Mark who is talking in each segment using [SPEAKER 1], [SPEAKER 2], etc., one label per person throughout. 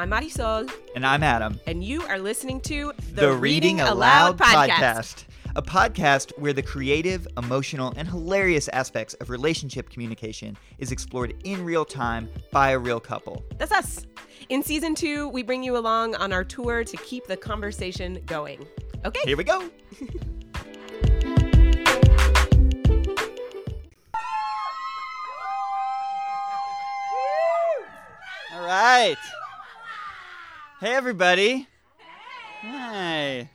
[SPEAKER 1] I'm Marisol,
[SPEAKER 2] And I'm Adam.
[SPEAKER 1] and you are listening to the, the Reading, Reading, Aloud, podcast. podcast.
[SPEAKER 2] a podcast where the creative, emotional, and hilarious aspects of relationship communication is explored in real time by a real couple.
[SPEAKER 1] That's us. In season two, we bring you along on our tour to keep the conversation going. Okay.
[SPEAKER 2] Here we go. All right. Hey, everybody. Hi.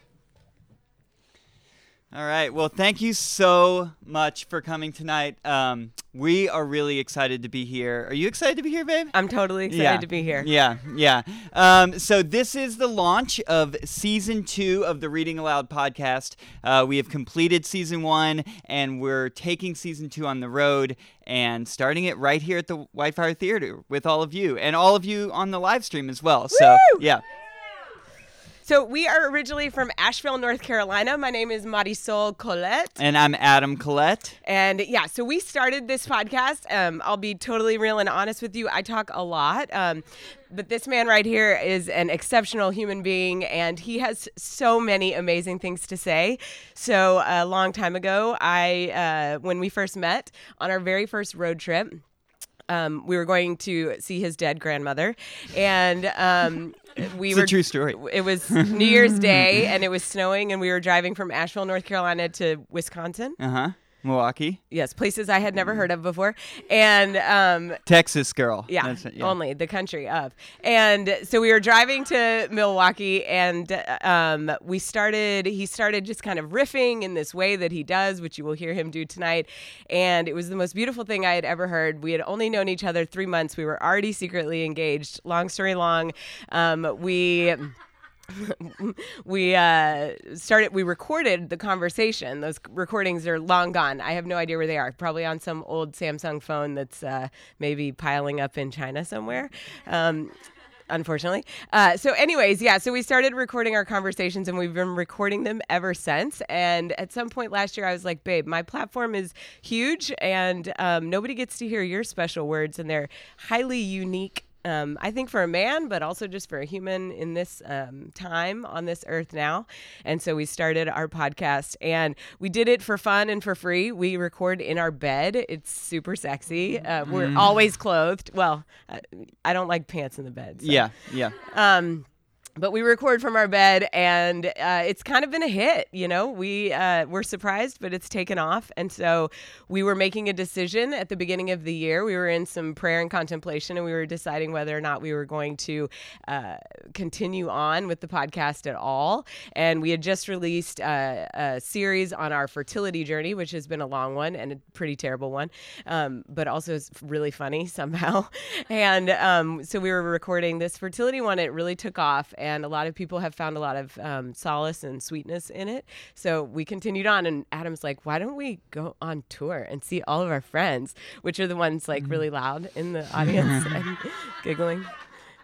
[SPEAKER 2] All right. Well, thank you so much for coming tonight. Um, we are really excited to be here. Are you excited to be here, babe?
[SPEAKER 1] I'm totally excited to be here.
[SPEAKER 2] Yeah, yeah. Um, so this is the launch of season two of the Reading Aloud podcast. Uh, we have completed season one, and we're taking season two on the road and starting it right here at the Whitefire Theater with all of you and all of you on the live stream as well. So
[SPEAKER 1] Woo!
[SPEAKER 2] yeah.
[SPEAKER 1] So we are originally from Asheville, North Carolina. My name is Marisol Colette.
[SPEAKER 2] And I'm Adam Colette.
[SPEAKER 1] And yeah, so we started this podcast. Um, I'll be totally real and honest with you. I talk a lot. Um, but this man right here is an exceptional human being, and he has so many amazing things to say. So a long time ago, I uh, when we first met on our very first road trip. Um, we were going to see his dead grandmother, and um, we
[SPEAKER 2] It's
[SPEAKER 1] were
[SPEAKER 2] a true story.
[SPEAKER 1] it was New Year's Day and it was snowing and we were driving from Asheville, North Carolina to Wisconsin.
[SPEAKER 2] Uh huh. Milwaukee,
[SPEAKER 1] Yes, places I had never heard of before. And um,
[SPEAKER 2] Texas girl.
[SPEAKER 1] yeah,
[SPEAKER 2] That's yeah.
[SPEAKER 1] only the country of. And so we were driving to Milwaukee and um, we started, he started just kind of riffing in this way that he does, which you will hear him do tonight. And it was the most beautiful thing I had ever heard. We had only known each other three months. We were already secretly engaged. Long story long, um, we we uh, started we recorded the conversation. Those recordings are long gone. I have no idea where they are. Probably on some old samsung phone that's uh, maybe piling up in china somewhere um, unfortunately. Uh, so anyways yeah so we started recording our conversations and we've been recording them ever since. And at some point last year i was like babe my platform is huge and um, nobody gets to hear your special words and they're highly unique um, I think for a man, but also just for a human in this um, time on this earth now. And so we started our podcast and we did it for fun and for free. We record in our bed. It's super sexy. Uh, we're always clothed. Well, I, I don't like pants in the bed. so-
[SPEAKER 2] Yeah, yeah.
[SPEAKER 1] um, but we record from our bed, and uh, it's kind of been a hit. You know, we uh, were surprised, but it's taken off. And so we were making a decision at the beginning of the year. We were in some prayer and contemplation, and we were deciding whether or not we were going to uh, continue on with the podcast at all. And we had just released uh, a series on our fertility journey, which has been a long one and a pretty terrible one, um, but also is really funny somehow. And um, so we were recording this fertility one. It really took off, and a lot of people have found a lot of um, solace and sweetness in it. So we continued on, and Adam's like, "Why don't we go on tour and see all of our friends, which are the ones like really loud in the audience and giggling?"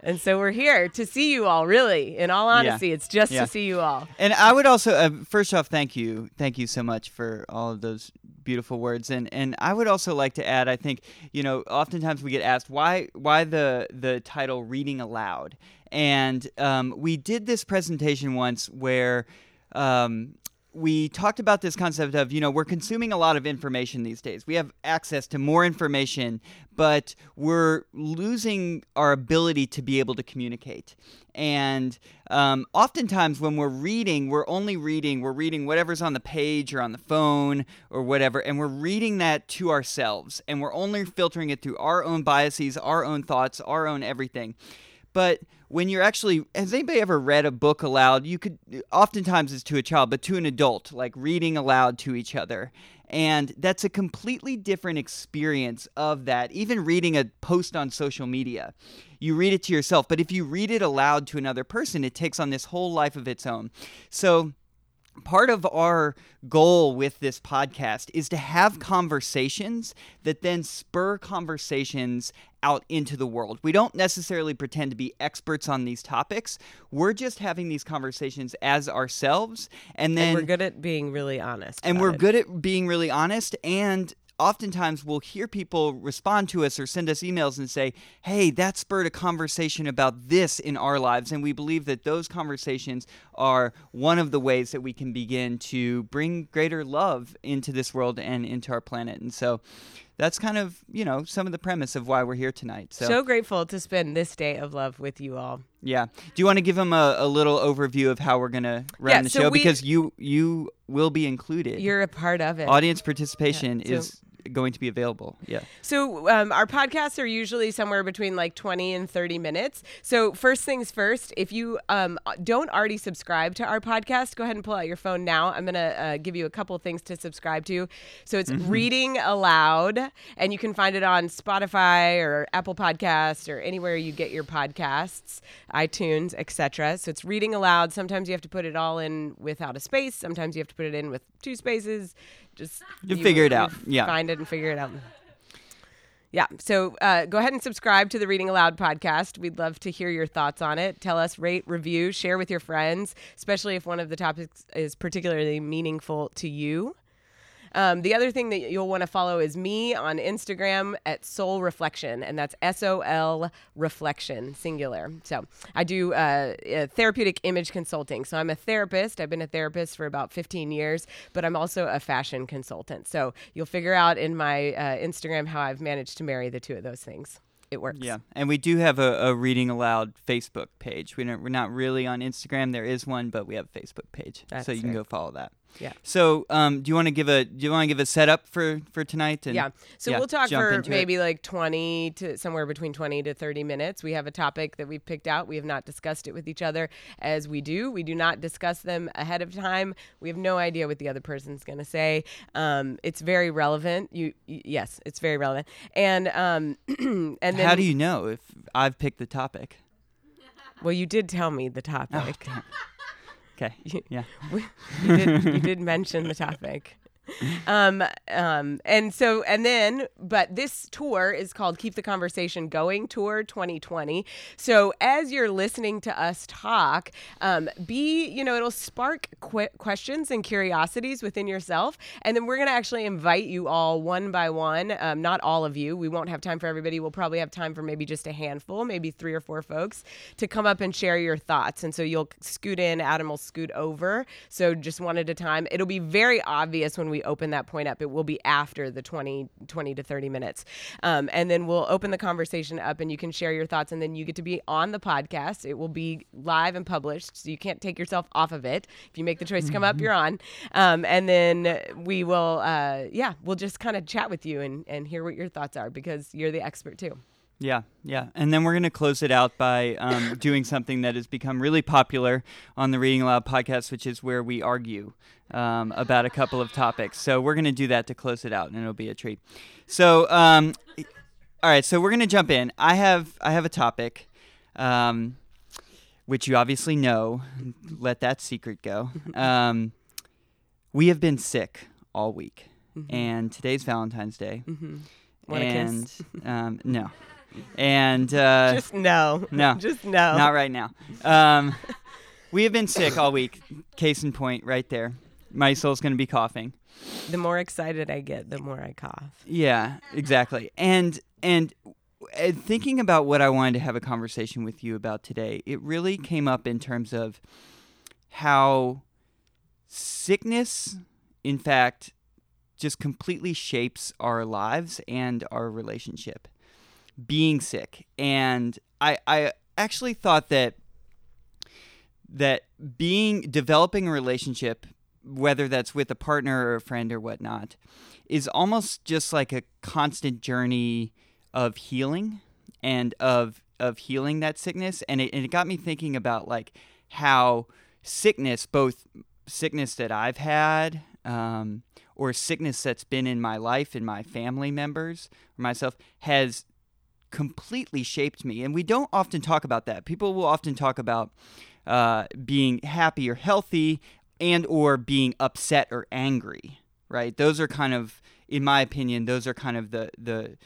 [SPEAKER 1] And so we're here to see you all. Really, in all honesty, it's just
[SPEAKER 2] Yeah.
[SPEAKER 1] to see you all.
[SPEAKER 2] And I would also, uh, first off, thank you, thank you so much for all of those beautiful words. And and I would also like to add, I think, you know, oftentimes we get asked why why the the title reading aloud, and um, we did this presentation once where. Um, we talked about this concept of, you know, we're consuming a lot of information these days. We have access to more information, but we're losing our ability to be able to communicate. And um, oftentimes, when we're reading, we're only reading, we're reading whatever's on the page or on the phone or whatever, and we're reading that to ourselves. And we're only filtering it through our own biases, our own thoughts, our own everything. But when you're actually, has anybody ever read a book aloud? You could, oftentimes it's to a child, but to an adult, like reading aloud to each other. And that's a completely different experience of that. Even reading a post on social media, you read it to yourself, but if you read it aloud to another person, it takes on this whole life of its own. So, part of our goal with this podcast is to have conversations that then spur conversations out into the world. We don't necessarily pretend to be experts on these topics. We're just having these conversations as ourselves and then
[SPEAKER 1] And we're good at being really honest.
[SPEAKER 2] and we're
[SPEAKER 1] it.
[SPEAKER 2] good at being really honest and oftentimes we'll hear people respond to us or send us emails and say, hey, that spurred a conversation about this in our lives. And we believe that those conversations are one of the ways that we can begin to bring greater love into this world and into our planet. And so that's kind of, you know, some of the premise of why we're here tonight. So,
[SPEAKER 1] So grateful to spend this day of love with you all.
[SPEAKER 2] yeah. Do you want to give them a, a little overview of how we're going to run
[SPEAKER 1] Yeah,
[SPEAKER 2] the
[SPEAKER 1] so
[SPEAKER 2] show?
[SPEAKER 1] we-
[SPEAKER 2] because you you will be included.
[SPEAKER 1] You're a part of it.
[SPEAKER 2] Audience participation
[SPEAKER 1] Yeah, so-
[SPEAKER 2] is going to be available. Yeah.
[SPEAKER 1] So um, our podcasts are usually somewhere between like 20 and 30 minutes. So first things first, if you um, don't already subscribe to our podcast, go ahead and pull out your phone now. I'm going to uh, give you a couple things to subscribe to. So it's Reading Aloud, and you can find it on Spotify or Apple Podcasts or anywhere you get your podcasts, iTunes, etc. So it's Reading Aloud. Sometimes you have to put it all in without a space. Sometimes you have to put it in with two spaces. Just
[SPEAKER 2] You figure it out. Yeah.
[SPEAKER 1] Find it and figure it out. Yeah. So uh, go ahead and subscribe to the Reading Aloud podcast. We'd love to hear your thoughts on it. Tell us, rate, review, share with your friends, especially if one of the topics is particularly meaningful to you. Um, the other thing that you'll want to follow is me on Instagram at Soul Reflection, and that's S O L Reflection, singular. So I do uh, uh, therapeutic image consulting. So I'm a therapist. I've been a therapist for about 15 years, but I'm also a fashion consultant. So you'll figure out in my uh, Instagram how I've managed to marry the two of those things. It works.
[SPEAKER 2] Yeah, and we do have a, a reading aloud Facebook page. We don't, we're not really on Instagram. There is one, but we have a Facebook page,
[SPEAKER 1] That's
[SPEAKER 2] so you can go follow that.
[SPEAKER 1] Yeah.
[SPEAKER 2] So, um, do you want to give a do you want to give a setup for for tonight? And,
[SPEAKER 1] Yeah. So
[SPEAKER 2] yeah,
[SPEAKER 1] we'll talk for
[SPEAKER 2] into it.
[SPEAKER 1] maybe like 20 to somewhere between 20 to 30 minutes. We have a topic that we've picked out. We have not discussed it with each other as we do. We do not discuss them ahead of time. We have no idea what the other person's going to say. Um, it's very relevant. You, y- yes, it's very relevant. And um, and then
[SPEAKER 2] How do you know if I've picked the topic?
[SPEAKER 1] well, you did tell me the topic.
[SPEAKER 2] Okay. Yeah.
[SPEAKER 1] you did you did mention the topic. Um, um, and so, and then, but this tour is called Keep the Conversation Going Tour 2020. So, as you're listening to us talk, um, be, you know, it'll spark que- questions and curiosities within yourself. And then we're going to actually invite you all one by one, um, not all of you. We won't have time for everybody. We'll probably have time for maybe just a handful, maybe three or four folks to come up and share your thoughts. And so you'll scoot in, Adam will scoot over. So just one at a time. It'll be very obvious when we open that point up. It will be after the 20, 20 to 30 minutes. Um, and then we'll open the conversation up and you can share your thoughts. And then you get to be on the podcast. It will be live and published. So you can't take yourself off of it. If you make the choice to come up, you're on. Um, and then we will, uh, yeah, we'll just kind of chat with you and, and hear what your thoughts are because you're the expert too.
[SPEAKER 2] Yeah, yeah. And then we're going to close it out by um, doing something that has become really popular on the Reading Aloud podcast, which is where we argue um, about a couple of topics. So we're going to do that to close it out, and it'll be a treat. So, um, all right. So we're going to jump in. I have I have a topic, um, which you obviously know. Let that secret go. Um, we have been sick all week, and today's Valentine's Day.
[SPEAKER 1] Mm-hmm. Want a kiss?
[SPEAKER 2] um, no, and uh,
[SPEAKER 1] Just no.
[SPEAKER 2] no.
[SPEAKER 1] Just no.
[SPEAKER 2] not right now. Um, we have been sick all week. Case in point, right there. My soul's going to be coughing.
[SPEAKER 1] The more excited I get, the more I cough.
[SPEAKER 2] Yeah, exactly. And and uh, thinking about what I wanted to have a conversation with you about today, it really came up in terms of how sickness, in fact, just completely shapes our lives and our relationship. Being sick, and I I actually thought that that being developing a relationship whether that's with a partner or a friend or whatnot, is almost just like a constant journey of healing and of of healing that sickness. And it, and it got me thinking about like how sickness, both sickness that I've had, um, or sickness that's been in my life and my family members or myself, has completely shaped me. And we don't often talk about that. People will often talk about uh, being happy or healthy and or being upset or angry right? Those are kind of in my opinion those are kind of the the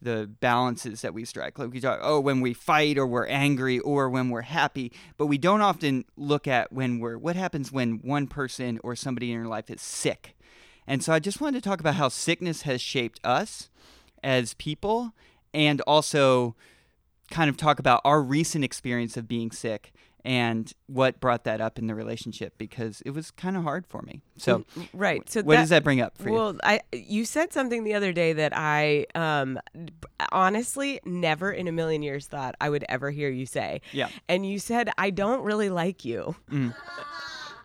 [SPEAKER 2] the balances that we strike. Like we talk oh when we fight or we're angry or when we're happy but we don't often look at when we're what happens when one person or somebody in your life is sick. And so I just wanted to talk about how sickness has shaped us as people and also kind of talk about our recent experience of being sick and what brought that up in the relationship because it was kind of hard for me. So,
[SPEAKER 1] Mm, right. So
[SPEAKER 2] what does that bring up for you?
[SPEAKER 1] Well, I you said something the other day that I um honestly never in a million years thought I would ever hear you say.
[SPEAKER 2] Yeah.
[SPEAKER 1] And you said I don't really like you.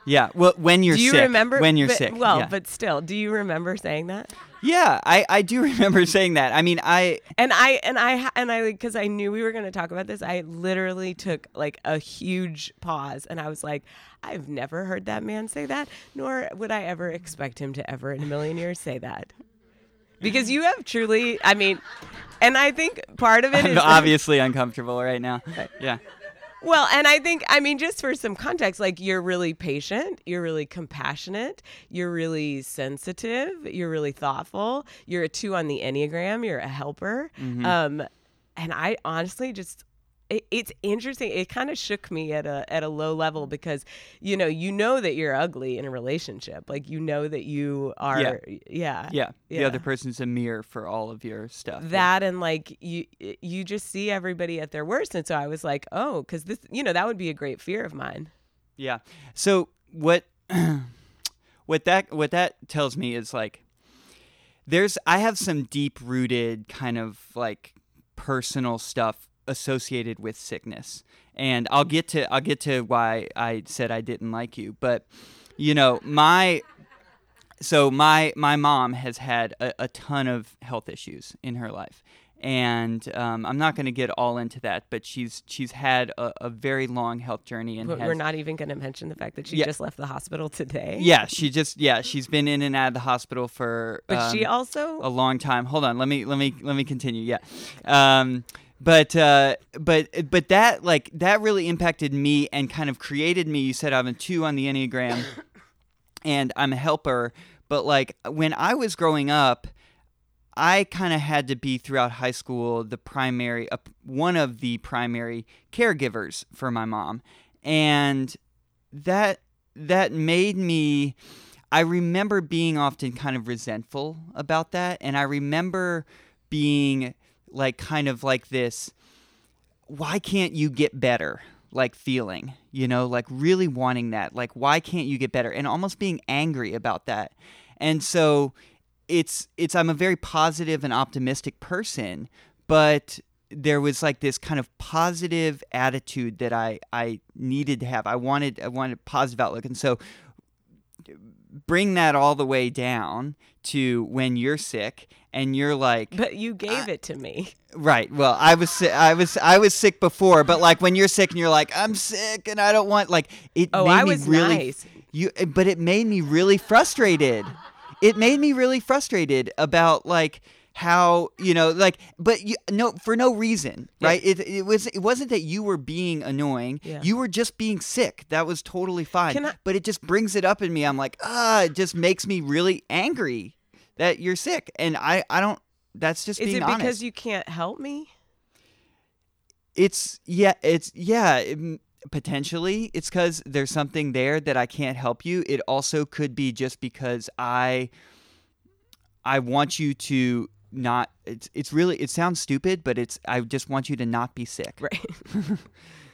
[SPEAKER 2] Yeah. Well, when you're
[SPEAKER 1] do you
[SPEAKER 2] sick.
[SPEAKER 1] remember
[SPEAKER 2] when you're
[SPEAKER 1] but-
[SPEAKER 2] sick.
[SPEAKER 1] Well,
[SPEAKER 2] yeah.
[SPEAKER 1] but still, do you remember saying that?
[SPEAKER 2] yeah, I I do remember saying that. I mean, I
[SPEAKER 1] And I and I and I because I knew we were going to talk about this, I literally took like a huge pause and I was like, I've never heard that man say that, nor would I ever expect him to ever in a million years say that. Because you have truly, I mean, and I think part of it
[SPEAKER 2] I'm
[SPEAKER 1] is
[SPEAKER 2] obviously uncomfortable right now. Yeah.
[SPEAKER 1] Well, and I think, I mean, just for some context, like you're really patient, you're really compassionate, you're really sensitive, you're really thoughtful, you're a two on the Enneagram, you're a helper. Um, and I honestly just, it's interesting. It kind of shook me at a at a low level because you know you know that you're ugly in a relationship. Like you know that you are.
[SPEAKER 2] Yeah.
[SPEAKER 1] Yeah.
[SPEAKER 2] Yeah. The
[SPEAKER 1] Yeah.
[SPEAKER 2] other person's a mirror for all of your stuff. Yeah.
[SPEAKER 1] that and like you you just see everybody at their worst and so i was like oh because this you know that would be a great fear of mine
[SPEAKER 2] Yeah. So what what that what that tells me is like there's I have some deep rooted kind of like personal stuff associated with sickness. And I'll get to I'll get to why I said I didn't like you, but you know, my so my my mom has had a, a ton of health issues in her life and um, i'm not going to get all into that but she's she's had a, a very long health journey and has,
[SPEAKER 1] we're not even going to mention the fact that she
[SPEAKER 2] Yeah.
[SPEAKER 1] just left the hospital today
[SPEAKER 2] yeah she just yeah she's been in and out of the hospital for
[SPEAKER 1] but she
[SPEAKER 2] um,
[SPEAKER 1] also
[SPEAKER 2] a long time hold on let me let me let me continue yeah um but uh but but that like that really impacted me and kind of created me. You said i'm a two on the enneagram and i'm a helper. But like when i was growing up i kind of had to be throughout high school the primary uh, one of the primary caregivers for my mom. And that that made me I remember being often kind of resentful about that. And I remember being like kind of like this why can't you get better? like feeling you know like really wanting that like why can't you get better? and almost being angry about that. And so it's it's I'm a very positive and optimistic person but there was like this kind of positive attitude that I I needed to have. I wanted I wanted a positive outlook. And so bring that all the way down to when you're sick and you're like
[SPEAKER 1] but you gave it to me.
[SPEAKER 2] Right. Well i was si- i was i was sick before but like when you're sick and you're like i'm sick and i don't want like it
[SPEAKER 1] Oh,
[SPEAKER 2] made
[SPEAKER 1] I
[SPEAKER 2] me
[SPEAKER 1] was
[SPEAKER 2] really
[SPEAKER 1] nice.
[SPEAKER 2] you but it made me really frustrated. It made me really frustrated about like how you know like but you no for no reason
[SPEAKER 1] Yeah.
[SPEAKER 2] right? It, it was it wasn't that you were being annoying.
[SPEAKER 1] Yeah.
[SPEAKER 2] you were just being sick. That was totally fine.
[SPEAKER 1] Can I-
[SPEAKER 2] but it just brings it up in me. I'm like ah it just makes me really angry that you're sick and i i don't that's just
[SPEAKER 1] is it because
[SPEAKER 2] honest
[SPEAKER 1] you can't help me?
[SPEAKER 2] It's yeah it's yeah it- potentially. It's because there's something there that i can't help you. It also could be just because i i want you to not it's it's really it sounds stupid but it's i just want you to not be sick.
[SPEAKER 1] Right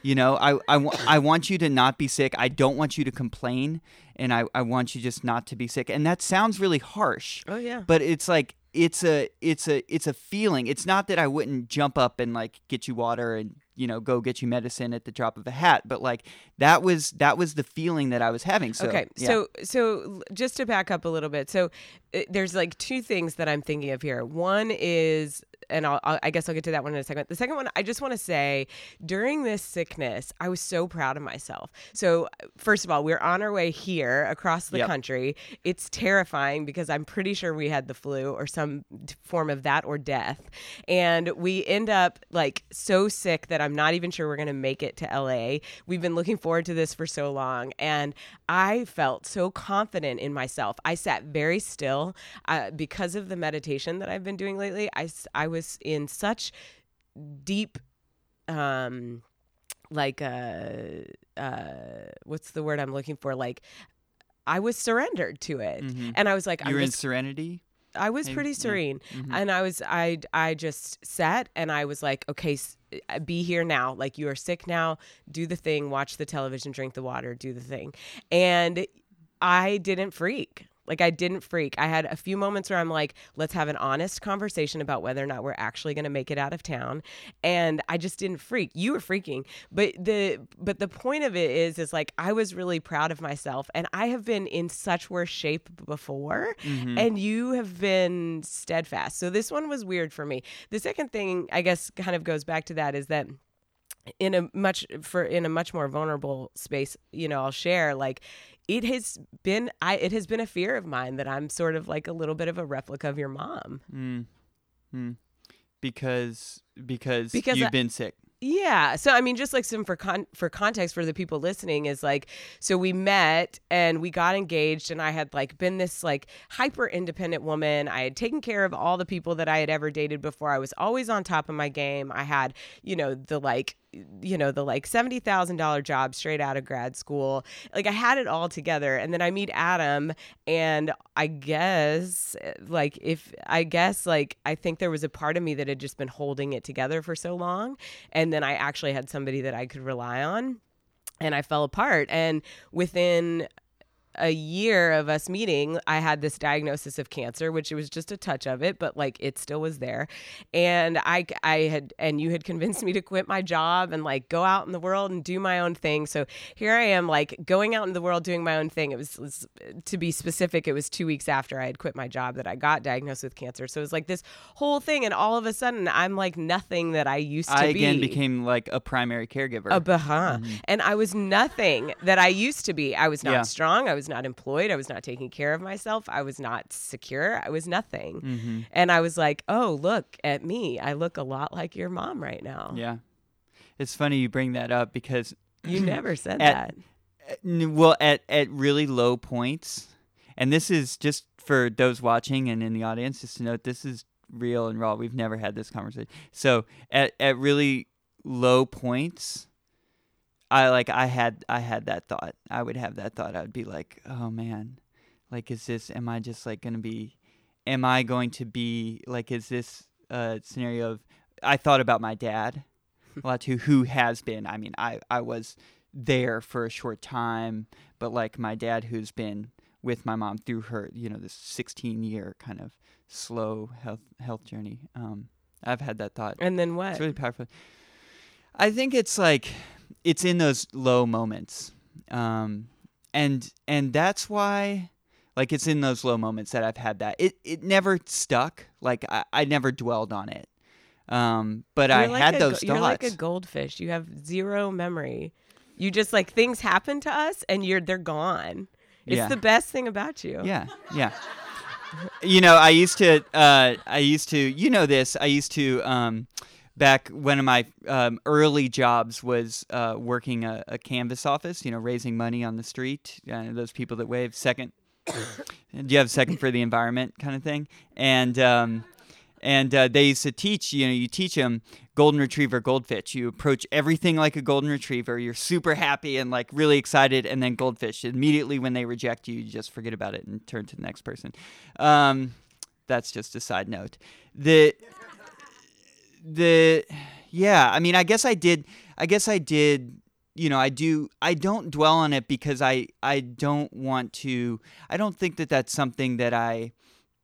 [SPEAKER 2] you know i i, wa- I want you to not be sick. I don't want you to complain and i i want you just not to be sick. And that sounds really harsh
[SPEAKER 1] oh yeah.
[SPEAKER 2] but it's like it's a it's a it's a feeling. It's not that i wouldn't jump up and like get you water and you know go get you medicine at the drop of a hat but like that was that was the feeling that i was having so
[SPEAKER 1] okay
[SPEAKER 2] yeah.
[SPEAKER 1] so so just to back up a little bit so uh, there's like two things that i'm thinking of here. One is and I'll, I'll, I guess I'll get to that one in a second. The second one, I just want to say, during this sickness, I was so proud of myself. So, first of all, we're on our way here across the
[SPEAKER 2] Yep.
[SPEAKER 1] country. It's terrifying because I'm pretty sure we had the flu or some form of that or death, and we end up like so sick that I'm not even sure we're gonna make it to LA. We've been looking forward to this for so long, and I felt so confident in myself. I sat very still uh, because of the meditation that I've been doing lately. I, I was in such deep, um, like, uh, uh, what's the word I'm looking for? Like, I was surrendered to it,
[SPEAKER 2] Mhm.
[SPEAKER 1] and I was like, I'm
[SPEAKER 2] You're in serenity.
[SPEAKER 1] I was pretty
[SPEAKER 2] yeah.
[SPEAKER 1] serene,
[SPEAKER 2] Mhm.
[SPEAKER 1] and I was I I just sat and I was like, okay, s- uh, be here now. Like you are sick now. Do the thing. Watch the television. Drink the water. Do the thing. And I didn't freak. Like I didn't freak. I had a few moments where I'm like, let's have an honest conversation about whether or not we're actually going to make it out of town. And I just didn't freak. You were freaking. But the but the point of it is is like I was really proud of myself and I have been in such worse shape before
[SPEAKER 2] Mhm.
[SPEAKER 1] and you have been steadfast. So this one was weird for me. The second thing I guess kind of goes back to that is that in a much for in a much more vulnerable space, you know, I'll share like it has been I it has been a fear of mine that I'm sort of like a little bit of a replica of your mom.
[SPEAKER 2] Mm. Mm. Because because
[SPEAKER 1] Because
[SPEAKER 2] you've
[SPEAKER 1] I-
[SPEAKER 2] been sick.
[SPEAKER 1] Yeah. So I mean, just like some for con- for context for the people listening is like, so we met and we got engaged, and I had like been this like hyper independent woman. I had taken care of all the people that I had ever dated before. I was always on top of my game. I had, you know, the like, you know, the like seventy thousand dollar job straight out of grad school. Like I had it all together, and then I meet Adam, and I guess like if I guess like I think there was a part of me that had just been holding it together for so long and then I actually had somebody that I could rely on and I fell apart and within a year of us meeting, I had this diagnosis of cancer, which it was just a touch of it, but like it still was there. And I, I had, and you had convinced me to quit my job and like go out in the world and do my own thing. So here I am, like going out in the world doing my own thing. It was, was to be specific, it was two weeks after I had quit my job that I got diagnosed with cancer. So it was like this whole thing, and all of a sudden, I'm like nothing that I used to
[SPEAKER 2] I
[SPEAKER 1] be.
[SPEAKER 2] I again became like a primary caregiver.
[SPEAKER 1] A bah mm-hmm. And I was nothing that I used to be. I was not
[SPEAKER 2] Yeah.
[SPEAKER 1] strong. I was not employed. I was not taking care of myself. I was not secure. I was nothing.
[SPEAKER 2] hmm
[SPEAKER 1] And I was like, oh, look at me. I look a lot like your mom right now.
[SPEAKER 2] Yeah. It's funny you bring that up because
[SPEAKER 1] You never said
[SPEAKER 2] At-
[SPEAKER 1] that.
[SPEAKER 2] well at at really low points and this is just for those watching and in the audience just to note this is real and raw we've never had this conversation so at at really low points i like i had i had that thought. I would have that thought. I would be like oh man. Like is this am i just like gonna be am i going to be like is this a scenario of i thought about my dad a lot too who has been. I mean i i was there for a short time but like my dad who's been with my mom through her you know this 16 year kind of slow health health journey um i've had that thought.
[SPEAKER 1] And then what?
[SPEAKER 2] it's really powerful i think it's like it's in those low moments um and and that's why like it's in those low moments that i've had that it it never stuck like i, I never dwelled on it um but i
[SPEAKER 1] You're like
[SPEAKER 2] had
[SPEAKER 1] a
[SPEAKER 2] those
[SPEAKER 1] You're like a goldfish. You have zero memory. You just like things happen to us and you're they're gone. It's
[SPEAKER 2] Yeah.
[SPEAKER 1] the best thing about you.
[SPEAKER 2] Yeah, yeah. you know, I used to, uh, I used to, you know, this. I used to, um, back one of my um, early jobs was uh, working a, a canvass office. You know, raising money on the street. Uh, those people that wave second. Do you have a second for the environment kind of thing? And um, and uh, they used to teach. You know, you teach them golden retriever, goldfish. You approach everything like a golden retriever. You're super happy and like really excited, and then goldfish. Immediately when they reject you, you just forget about it and turn to the next person. Um, that's just a side note. The the yeah, I mean, I guess I did. I guess I did. You know, I do. I don't dwell on it because I I don't want to. I don't think that that's something that I.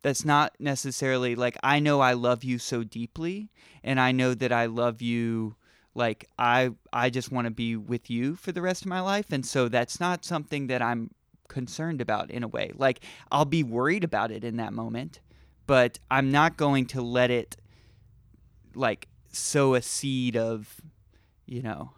[SPEAKER 2] That's not necessarily like I know I love you so deeply, and I know that I love you like I I just want to be with you for the rest of my life, and so that's not something that I'm concerned about in a way. Like I'll be worried about it in that moment, but I'm not going to let it like sow a seed of, you know,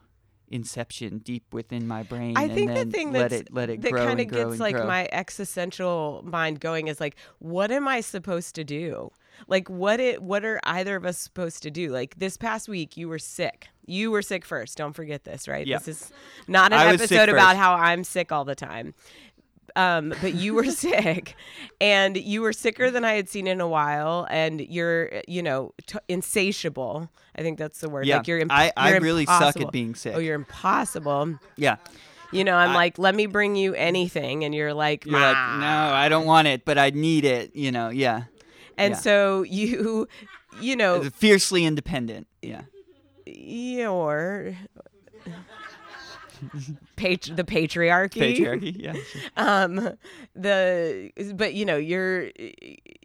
[SPEAKER 2] inception deep within my brain.
[SPEAKER 1] I
[SPEAKER 2] and
[SPEAKER 1] think the thing
[SPEAKER 2] let
[SPEAKER 1] that's,
[SPEAKER 2] it let it
[SPEAKER 1] that kind of gets like
[SPEAKER 2] grow.
[SPEAKER 1] my existential mind going is like, what am I supposed to do? Like, what it what are either of us supposed to do? Like this past week, you were sick. You were sick first. Don't forget this, right?
[SPEAKER 2] Yeah.
[SPEAKER 1] This is not an
[SPEAKER 2] I
[SPEAKER 1] episode about how I'm sick all the time. Um, but you were sick, and you were sicker than I had seen in a while, and you're, you know, t- insatiable. I think that's the word.
[SPEAKER 2] yeah,
[SPEAKER 1] Like you're. Imp-
[SPEAKER 2] I, I
[SPEAKER 1] you're
[SPEAKER 2] really suck at being sick.
[SPEAKER 1] Oh, you're impossible.
[SPEAKER 2] yeah.
[SPEAKER 1] You know, I'm
[SPEAKER 2] I-
[SPEAKER 1] like, let me bring you anything, and you're like,
[SPEAKER 2] You're like,
[SPEAKER 1] "Ah."
[SPEAKER 2] no, I don't want it, but I need it. You know, yeah.
[SPEAKER 1] and
[SPEAKER 2] yeah.
[SPEAKER 1] so you, you know,
[SPEAKER 2] Fiercely independent. Yeah.
[SPEAKER 1] your patri- the patriarchy,
[SPEAKER 2] Patriarchy. Yeah. sure.
[SPEAKER 1] um the but you know you're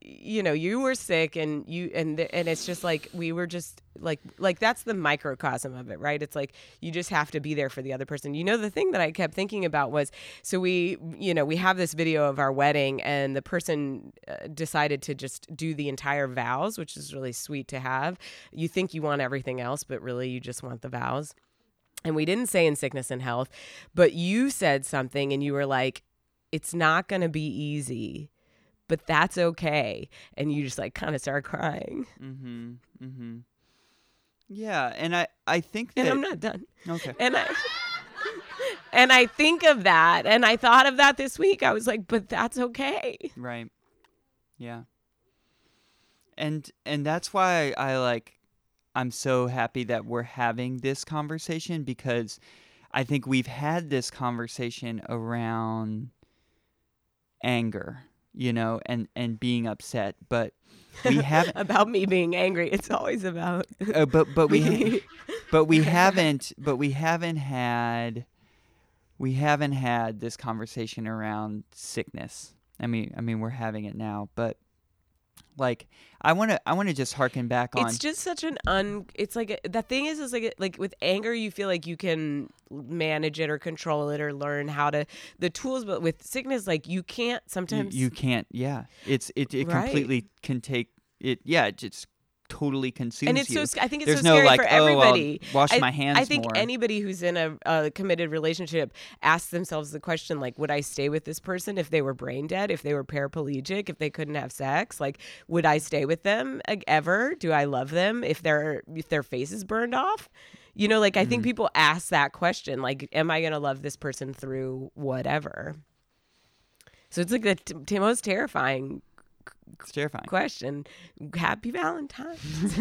[SPEAKER 1] you know you were sick and you and the, and it's just like we were just like like that's the microcosm of it right it's like you just have to be there for the other person you know the thing that i kept thinking about was so we you know we have this video of our wedding and the person uh, decided to just do the entire vows which is really sweet to have you think you want everything else but really you just want the vows and we didn't say in sickness and health, but you said something and you were like, it's not going to be easy, but that's okay. And you just like kind of started crying.
[SPEAKER 2] Mm-hmm. Mm-hmm. Yeah, and I I think that
[SPEAKER 1] And I'm not done.
[SPEAKER 2] okay.
[SPEAKER 1] And I. And I think of that, and I thought of that this week. I was like, "But that's okay."
[SPEAKER 2] Right. Yeah. And and that's why I like I'm so happy that we're having this conversation because I think we've had this conversation around anger, you know, and and being upset, but we haven't
[SPEAKER 1] about me being angry. It's always about
[SPEAKER 2] uh, but but we but we haven't but we haven't had we haven't had this conversation around sickness i mean i mean we're having it now but like i want to i want to just harken back on
[SPEAKER 1] It's just such an un. It's like a, the thing is, is like like with anger, you feel like you can manage it or control it or learn how to the tools. But with sickness, like you can't.
[SPEAKER 2] you,
[SPEAKER 1] Sometimes
[SPEAKER 2] you can't yeah it's it, it
[SPEAKER 1] Right.
[SPEAKER 2] completely can take it yeah it just totally consumes
[SPEAKER 1] and it's
[SPEAKER 2] you
[SPEAKER 1] so. I think it's
[SPEAKER 2] there's
[SPEAKER 1] so
[SPEAKER 2] no
[SPEAKER 1] scary
[SPEAKER 2] like
[SPEAKER 1] for
[SPEAKER 2] oh I'll
[SPEAKER 1] everybody.
[SPEAKER 2] wash
[SPEAKER 1] I,
[SPEAKER 2] my hands
[SPEAKER 1] I think
[SPEAKER 2] more
[SPEAKER 1] anybody who's in a, a committed relationship asks themselves the question like, would I stay with this person if they were brain dead, if they were paraplegic, if they couldn't have sex? Like, would I stay with them ever? Do I love them if their if their face is burned off? You know, like I think
[SPEAKER 2] Mm-hmm.
[SPEAKER 1] people ask that question, like, am I gonna love this person through whatever? So it's like the t- most terrifying
[SPEAKER 2] it's terrifying
[SPEAKER 1] question. Happy Valentine's.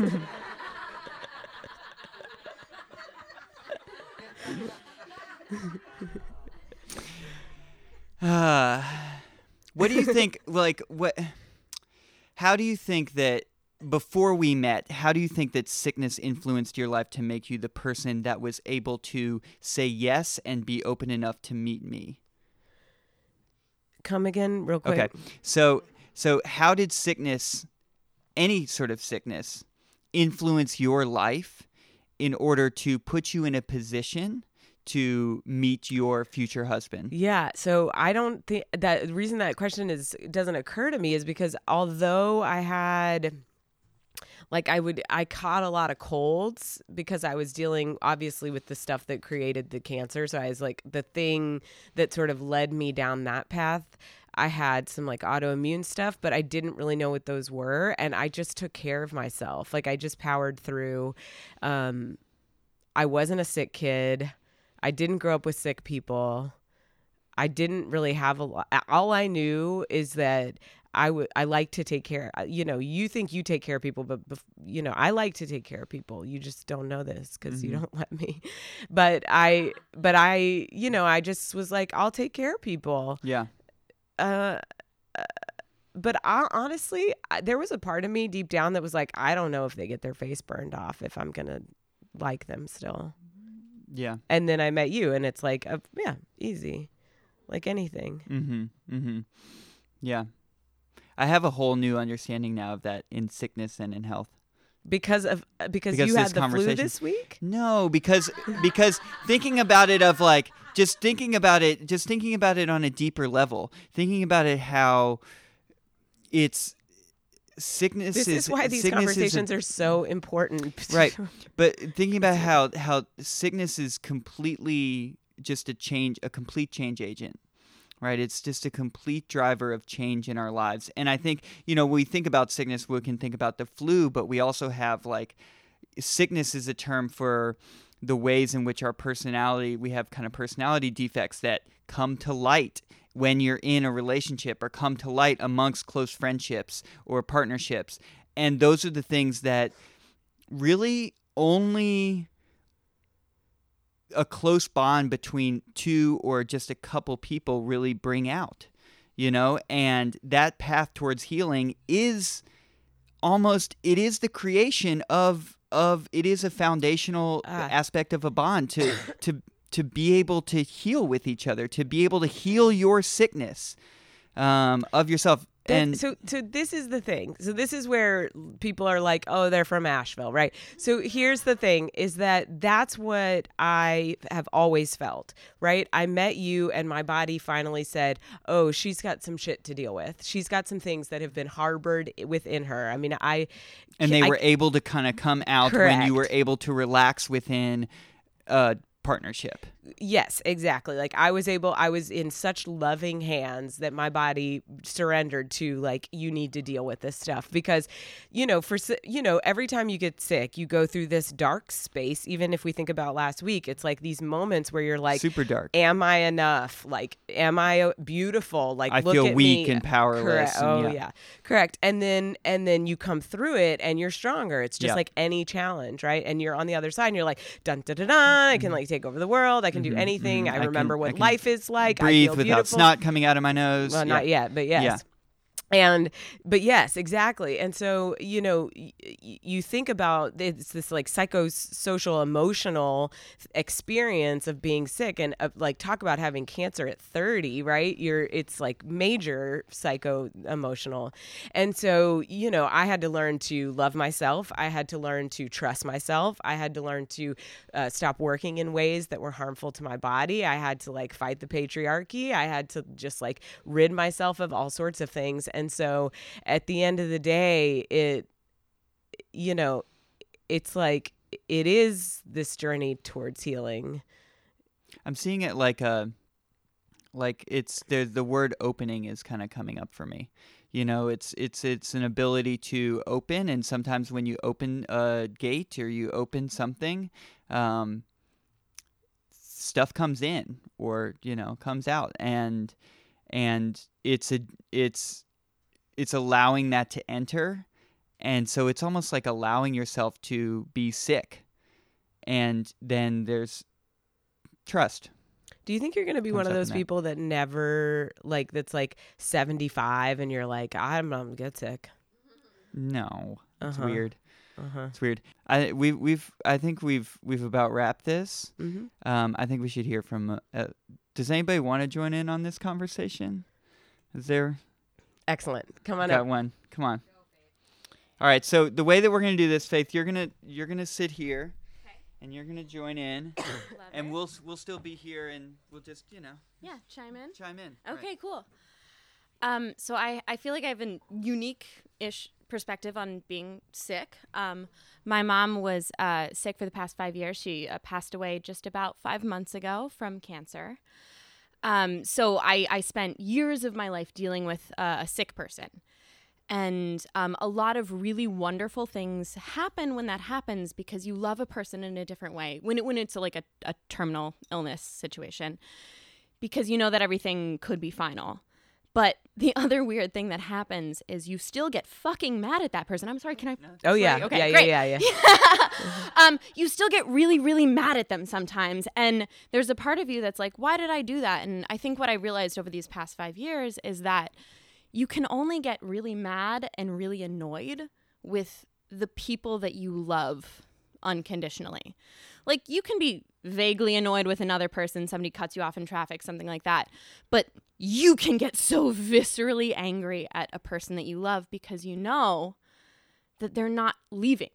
[SPEAKER 2] Uh, what do you think? Like, what? How do you think that before we met? How do you think that sickness influenced your life to make you the person that was able to say yes and be open enough to meet me?
[SPEAKER 1] Come again, real quick.
[SPEAKER 2] Okay, so so how did sickness, any sort of sickness, influence your life in order to put you in a position to meet your future husband?
[SPEAKER 1] Yeah, so I don't think that the reason that question is doesn't occur to me is because although I had like I would I caught a lot of colds because I was dealing obviously with the stuff that created the cancer. So I was like the thing that sort of led me down that path. I had some like autoimmune stuff, but I didn't really know what those were and I just took care of myself. Like I just powered through um I wasn't a sick kid. I didn't grow up with sick people. I didn't really have a lot. All I knew is that I would I like to take care. You know, you think you take care of people, but bef- you know, I like to take care of people. You just don't know this because you
[SPEAKER 2] Mhm.
[SPEAKER 1] don't let me. But I, but I, you know, I just was like, I'll take care of people.
[SPEAKER 2] Yeah.
[SPEAKER 1] Uh, uh, but I, honestly, I, there was a part of me deep down that was like, I don't know if they get their face burned off if I'm gonna like them still.
[SPEAKER 2] Yeah.
[SPEAKER 1] And then I met you, and it's like, uh, yeah, easy, like anything.
[SPEAKER 2] Mm-hmm. Mm-hmm. Yeah. I have a whole new understanding now of that in sickness and in health.
[SPEAKER 1] Because of uh, because,
[SPEAKER 2] Because
[SPEAKER 1] you had the flu this week.
[SPEAKER 2] No, because because thinking about it of like just thinking about it, just thinking about it on a deeper level, thinking about it how it's sickness
[SPEAKER 1] This is why these
[SPEAKER 2] is
[SPEAKER 1] conversations are so important.
[SPEAKER 2] Right. But thinking about how how sickness is completely just a change, a complete change agent. Right, it's just a complete driver of change in our lives. And I think, you know, when we think about sickness, we can think about the flu, but we also have like sickness is a term for the ways in which our personality, we have kind of personality defects that come to light when you're in a relationship or come to light amongst close friendships or partnerships. And those are the things that really only a close bond between two or just a couple people really bring out you know and that path towards healing is almost it is the creation of of it is a foundational
[SPEAKER 1] Ah.
[SPEAKER 2] aspect of a bond to to to be able to heal with each other to be able to heal your sickness um, of yourself and
[SPEAKER 1] so so this is the thing. So this is where people are like, "Oh, they're from Asheville," right? So here's the thing is that that's what I have always felt, right? I met you and my body finally said, "Oh, she's got some shit to deal with. She's got some things that have been harbored within her." I mean, I
[SPEAKER 2] and they
[SPEAKER 1] I-
[SPEAKER 2] were able to kind of come out when you were able to relax within a partnership
[SPEAKER 1] Yes, exactly. Like I was able, I was in such loving hands that my body surrendered to like you need to deal with this stuff because, you know, for you know, every time you get sick, you go through this dark space. Even if we think about last week, it's like these moments where you're like,
[SPEAKER 2] super dark
[SPEAKER 1] "Am I enough? Like, am I beautiful? Like,
[SPEAKER 2] I
[SPEAKER 1] look
[SPEAKER 2] feel
[SPEAKER 1] at
[SPEAKER 2] weak
[SPEAKER 1] me."
[SPEAKER 2] and powerless
[SPEAKER 1] Correct.
[SPEAKER 2] and
[SPEAKER 1] Oh
[SPEAKER 2] yeah.
[SPEAKER 1] yeah. correct. And then and then you come through it and you're stronger. It's just
[SPEAKER 2] Yeah.
[SPEAKER 1] like any challenge, right? And you're on the other side and you're like, dun dun dun dun. I can mm-hmm. like take over the world. I can do anything.
[SPEAKER 2] mhm.
[SPEAKER 1] I
[SPEAKER 2] I can-
[SPEAKER 1] remember
[SPEAKER 2] I
[SPEAKER 1] what
[SPEAKER 2] can
[SPEAKER 1] life is like. I
[SPEAKER 2] breathe
[SPEAKER 1] feel
[SPEAKER 2] without
[SPEAKER 1] beautiful.
[SPEAKER 2] snot coming out of my nose
[SPEAKER 1] Well,
[SPEAKER 2] Yeah.
[SPEAKER 1] not yet, but yes.
[SPEAKER 2] Yeah.
[SPEAKER 1] And but yes, exactly. And so you know, y- you think about it's this like psychosocial emotional experience of being sick, and uh, like talk about having cancer at thirty, right? You're it's like major psycho emotional, and so you know, I had to learn to love myself. I had to learn to trust myself. I had to learn to uh, stop working in ways that were harmful to my body. I had to like fight the patriarchy. I had to just like rid myself of all sorts of things. And so at the end of the day, it, you know, it's like it is this journey towards healing.
[SPEAKER 2] i'm seeing it like a like it's the the word opening is kind of coming up for me you know it's it's it's an ability to open and sometimes when you open a gate or you open something um stuff comes in or you know comes out and and it's a it's it's allowing that to enter and so it's almost like allowing yourself to be sick and then there's trust.
[SPEAKER 1] Do you think you're going to be one of those people that never like that's like 75 and you're like I'm not gonna get sick?
[SPEAKER 2] no. It's
[SPEAKER 1] Uh-huh.
[SPEAKER 2] weird.
[SPEAKER 1] Uh-huh.
[SPEAKER 2] it's weird. I we we've i think we've we've about wrapped this.
[SPEAKER 1] Hmm
[SPEAKER 2] um i think we should hear from uh, uh, does anybody want to join in on this conversation? Is there
[SPEAKER 1] Excellent. Come on
[SPEAKER 2] got
[SPEAKER 1] up.
[SPEAKER 2] one come on all right so the way that we're gonna do this faith you're gonna you're gonna sit here and you're gonna join in
[SPEAKER 3] Love
[SPEAKER 2] and
[SPEAKER 3] it.
[SPEAKER 2] we'll s- we'll still be here and we'll just you know
[SPEAKER 3] yeah, chime in.
[SPEAKER 2] chime in All
[SPEAKER 3] Okay,
[SPEAKER 2] right.
[SPEAKER 3] cool. Um, so I, I feel like I have a unique-ish perspective on being sick. Um, my mom was uh, sick for the past five years. She uh, passed away just about five months ago from cancer. Um, so I, I spent years of my life dealing with uh, a sick person. And um, a lot of really wonderful things happen when that happens because you love a person in a different way. When, it, when it's like a, a terminal illness situation, because you know that everything could be final. But the other weird thing that happens is you still get fucking mad at that person. I'm sorry, can I?
[SPEAKER 1] Oh yeah.
[SPEAKER 3] Sorry, okay,
[SPEAKER 1] yeah,
[SPEAKER 3] great.
[SPEAKER 1] yeah, yeah, yeah.
[SPEAKER 3] um, you still get really, really mad at them sometimes. And there's a part of you that's like, why did I do that? And I think what I realized over these past five years is that you can only get really mad and really annoyed with the people that you love unconditionally. Like you can be vaguely annoyed with another person, somebody cuts you off in traffic, something like that. But you can get so viscerally angry at a person that you love because you know that they're not leaving,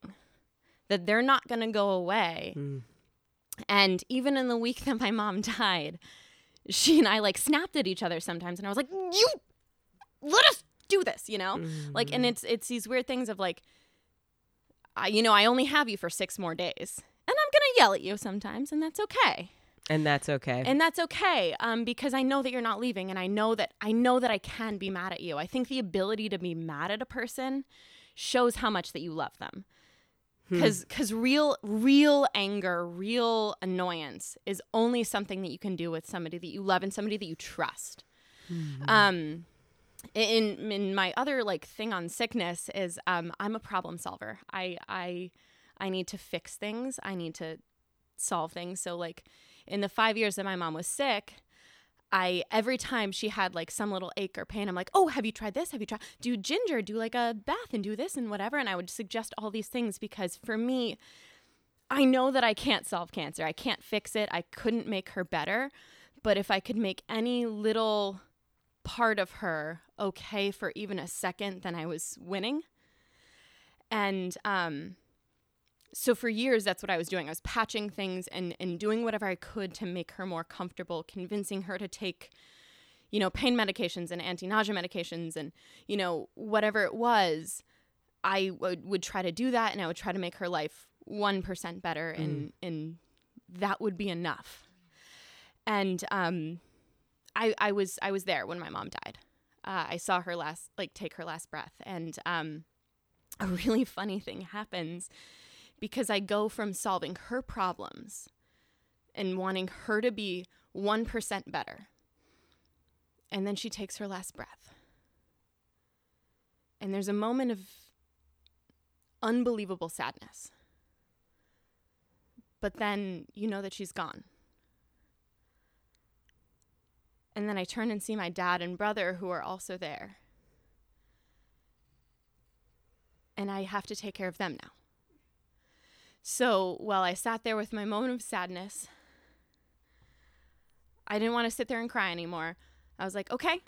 [SPEAKER 3] that they're not going to go away.
[SPEAKER 1] Mm.
[SPEAKER 3] And even in the week that my mom died, she and I like snapped at each other sometimes and I was like, "You let us do this," you know? Like and it's it's these weird things of like I, you know, I only have you for 6 more days. And I'm going to yell at you sometimes and that's okay.
[SPEAKER 1] And that's okay.
[SPEAKER 3] And that's okay um, because I know that you're not leaving and I know that I know that I can be mad at you. I think the ability to be mad at a person shows how much that you love them. Cuz cuz real real anger, real annoyance is only something that you can do with somebody that you love and somebody that you trust. Um in in my other like thing on sickness is um I'm a problem solver. I I I need to fix things. I need to solve things. So like in the 5 years that my mom was sick, I every time she had like some little ache or pain, I'm like, "Oh, have you tried this? Have you tried do ginger, do like a bath and do this and whatever." And I would suggest all these things because for me, I know that I can't solve cancer. I can't fix it. I couldn't make her better, but if I could make any little part of her okay for even a second, then I was winning. And um so for years that's what i was doing. I was patching things and, and doing whatever i could to make her more comfortable convincing her to take you know pain medications and anti-nausea medications and you know whatever it was i would, would try to do that and i would try to make her life 1% better and and that would be enough. And um i i was i was there when my mom died uh, i saw her last like take her last breath and um a really funny thing happens because I go from solving her problems and wanting her to be 1% better. And then she takes her last breath. And there's a moment of unbelievable sadness. But then you know that she's gone. And then I turn and see my dad and brother who are also there. And I have to take care of them now. So while I sat there with my moment of sadness, I didn't want to sit there and cry anymore. I was like, okay,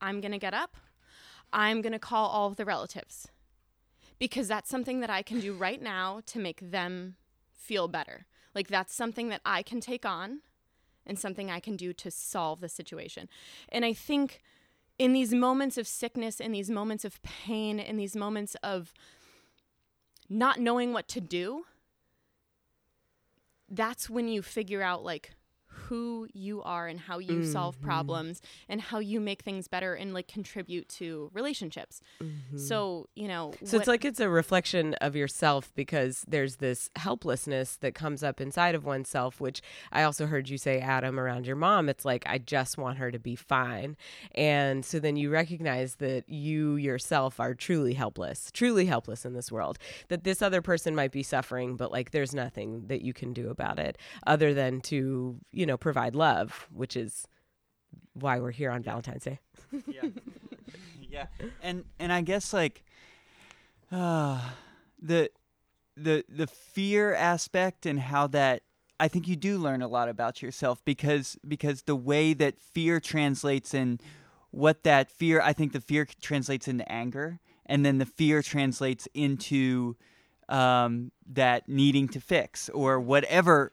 [SPEAKER 3] I'm going to get up. I'm going to call all of the relatives because that's something that I can do right now to make them feel better. Like, that's something that I can take on and something I can do to solve the situation. And I think in these moments of sickness, in these moments of pain, in these moments of not knowing what to do, that's when you figure out like who you are and how you mm-hmm. solve problems and how you make things better and like contribute to relationships. Mm-hmm. So, you know,
[SPEAKER 1] so what- it's like it's a reflection of yourself because there's this helplessness that comes up inside of oneself, which I also heard you say, Adam, around your mom. It's like, I just want her to be fine. And so then you recognize that you yourself are truly helpless, truly helpless in this world, that this other person might be suffering, but like there's nothing that you can do about it other than to, you know, provide love, which is why we're here on Valentine's Day.
[SPEAKER 2] yeah. yeah. And and I guess like uh the the the fear aspect and how that I think you do learn a lot about yourself because because the way that fear translates in what that fear I think the fear translates into anger and then the fear translates into um, that needing to fix or whatever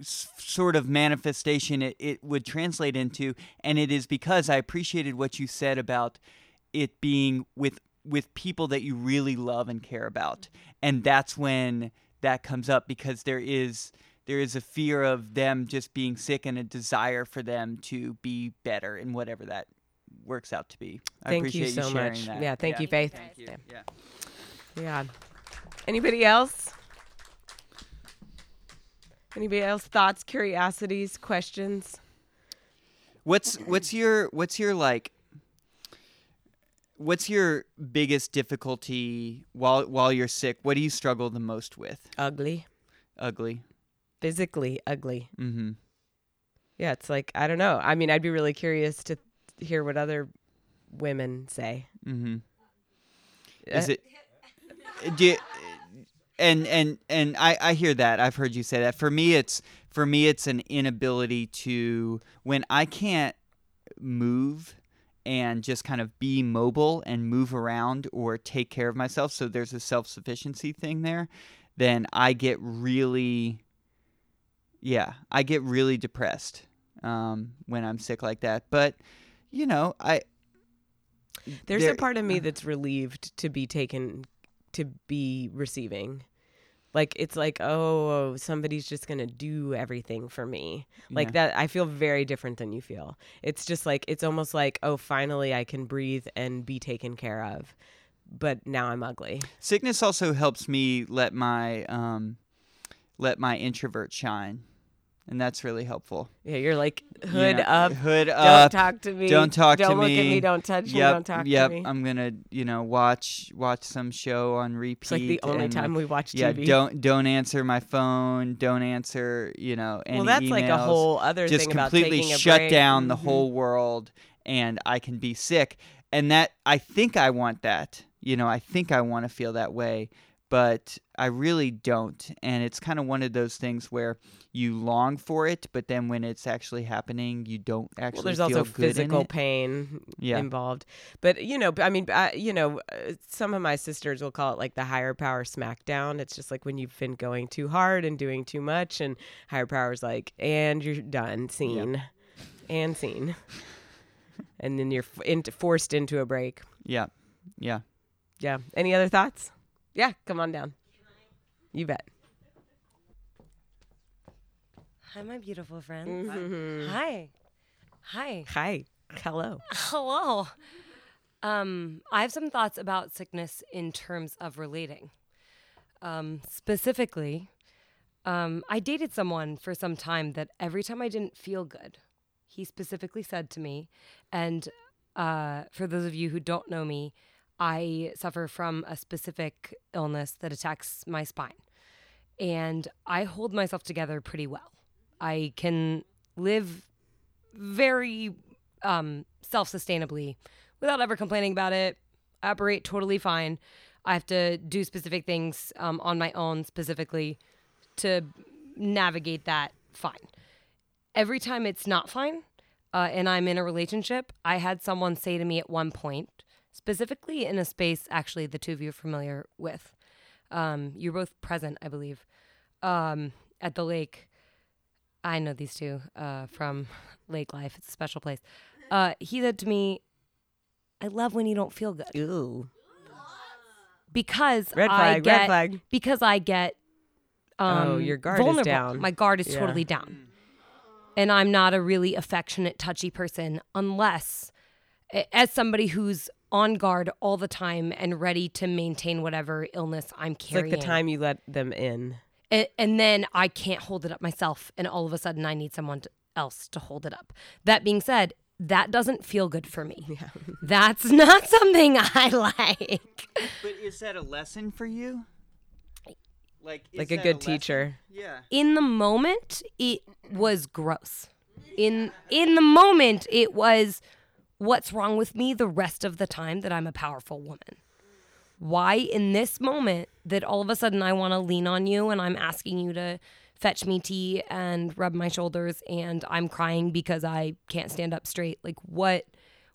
[SPEAKER 2] sort of manifestation it, it would translate into and it is because i appreciated what you said about it being with with people that you really love and care about and that's when that comes up because there is there is a fear of them just being sick and a desire for them to be better in whatever that works out to be. I
[SPEAKER 1] thank you so
[SPEAKER 2] you
[SPEAKER 1] much.
[SPEAKER 2] That.
[SPEAKER 1] Yeah, thank
[SPEAKER 2] yeah.
[SPEAKER 1] you, Faith.
[SPEAKER 2] Thank you. Yeah.
[SPEAKER 1] Yeah. Anybody else? Anybody else thoughts, curiosities, questions?
[SPEAKER 2] What's what's your what's your like what's your biggest difficulty while while you're sick? What do you struggle the most with?
[SPEAKER 1] Ugly.
[SPEAKER 2] Ugly.
[SPEAKER 1] Physically ugly.
[SPEAKER 2] Mm-hmm.
[SPEAKER 1] Yeah, it's like I don't know. I mean, I'd be really curious to hear what other women say.
[SPEAKER 2] Mm-hmm. Is uh, it? Do you, and and and I I hear that. I've heard you say that. For me, it's for me it's an inability to when I can't move and just kind of be mobile and move around or take care of myself. So there's a self sufficiency thing there. Then I get really, yeah, I get really depressed um, when I'm sick like that. But you know, I
[SPEAKER 1] there's there, a part of me that's relieved to be taken to be receiving. Like it's like, oh, somebody's just gonna do everything for me. Like yeah. that I feel very different than you feel. It's just like it's almost like, oh, finally I can breathe and be taken care of. But now I'm ugly.
[SPEAKER 2] Sickness also helps me let my um let my introvert shine and that's really helpful.
[SPEAKER 1] Yeah, you're like hood up.
[SPEAKER 2] hood
[SPEAKER 1] Don't
[SPEAKER 2] up.
[SPEAKER 1] talk to me.
[SPEAKER 2] Don't talk
[SPEAKER 1] don't
[SPEAKER 2] to
[SPEAKER 1] look
[SPEAKER 2] me.
[SPEAKER 1] at me. Don't touch me. Don't talk
[SPEAKER 2] yep.
[SPEAKER 1] to me.
[SPEAKER 2] I'm gonna, you know, watch watch some show on repeat.
[SPEAKER 1] it's like the only
[SPEAKER 2] and,
[SPEAKER 1] time we watch
[SPEAKER 2] Yeah,
[SPEAKER 1] TV.
[SPEAKER 2] don't don't answer my phone. Don't answer, you know, any
[SPEAKER 1] well, that's like a whole other
[SPEAKER 2] just
[SPEAKER 1] thing about
[SPEAKER 2] completely
[SPEAKER 1] taking a
[SPEAKER 2] shut
[SPEAKER 1] break.
[SPEAKER 2] down the
[SPEAKER 1] Mhm.
[SPEAKER 2] whole world and I can be sick. And that I think I want that. You know, I think I want to feel that way, but I really don't. And it's kind of one of those things where you long for it, but then when it's actually happening, you don't actually
[SPEAKER 1] Well, there's
[SPEAKER 2] feel
[SPEAKER 1] also
[SPEAKER 2] good in
[SPEAKER 1] physical pain
[SPEAKER 2] Yeah.
[SPEAKER 1] involved. But you know, I mean, I, you know, uh, some of my sisters will call it like the higher power smackdown. It's just like when you've been going too hard and doing too much, and higher power's like, and you're done, scene, and scene, and then you're forced into a break.
[SPEAKER 2] Yeah. Yeah.
[SPEAKER 1] Yeah. Any other thoughts? Yeah, come on down. You bet.
[SPEAKER 4] Hi, my beautiful friends.
[SPEAKER 1] Mhm.
[SPEAKER 4] Hi. Hi.
[SPEAKER 1] Hi. Hello.
[SPEAKER 4] Hello. Um, I have some thoughts about sickness in terms of relating. Um, specifically, um, I dated someone for some time that every time I didn't feel good, he specifically said to me, and uh, for those of you who don't know me, I suffer from a specific illness that attacks my spine. And I hold myself together pretty well. I can live very um, self sustainably without ever complaining about it, operate totally fine. I have to do specific things um, on my own specifically to navigate that fine. Every time it's not fine uh, and I'm in a relationship, I had someone say to me at one point, specifically in a space actually the two of you are familiar with. Um, you're both present, I believe, um, at the lake. I know these two uh, from Lake Life. It's a special place. Uh, he said to me, I love when you don't feel good
[SPEAKER 1] Ooh.
[SPEAKER 4] because
[SPEAKER 1] Red
[SPEAKER 4] I
[SPEAKER 1] flag.
[SPEAKER 4] get
[SPEAKER 1] red flag.
[SPEAKER 4] because I get um,
[SPEAKER 1] Oh, your guard is down.
[SPEAKER 4] My guard is
[SPEAKER 1] Yeah.
[SPEAKER 4] totally down, and I'm not a really affectionate, touchy person unless, as somebody who's on guard all the time and ready to maintain whatever illness I'm
[SPEAKER 1] It's
[SPEAKER 4] carrying.
[SPEAKER 1] like the time you let them in.
[SPEAKER 4] and, and then I can't hold it up myself, and all of a sudden I need someone to, else to hold it up. That being said, that doesn't feel good for me.
[SPEAKER 1] Yeah.
[SPEAKER 4] That's not something I like.
[SPEAKER 2] But is that a lesson for you? Like
[SPEAKER 1] Like a good
[SPEAKER 2] lesson?
[SPEAKER 1] teacher.
[SPEAKER 2] Yeah.
[SPEAKER 4] In the moment, it was gross. In in the moment, it was what's wrong with me the rest of the time that I'm a powerful woman. Why in this moment that all of a sudden I want to lean on you and I'm asking you to fetch me tea and rub my shoulders and I'm crying because I can't stand up straight. Like what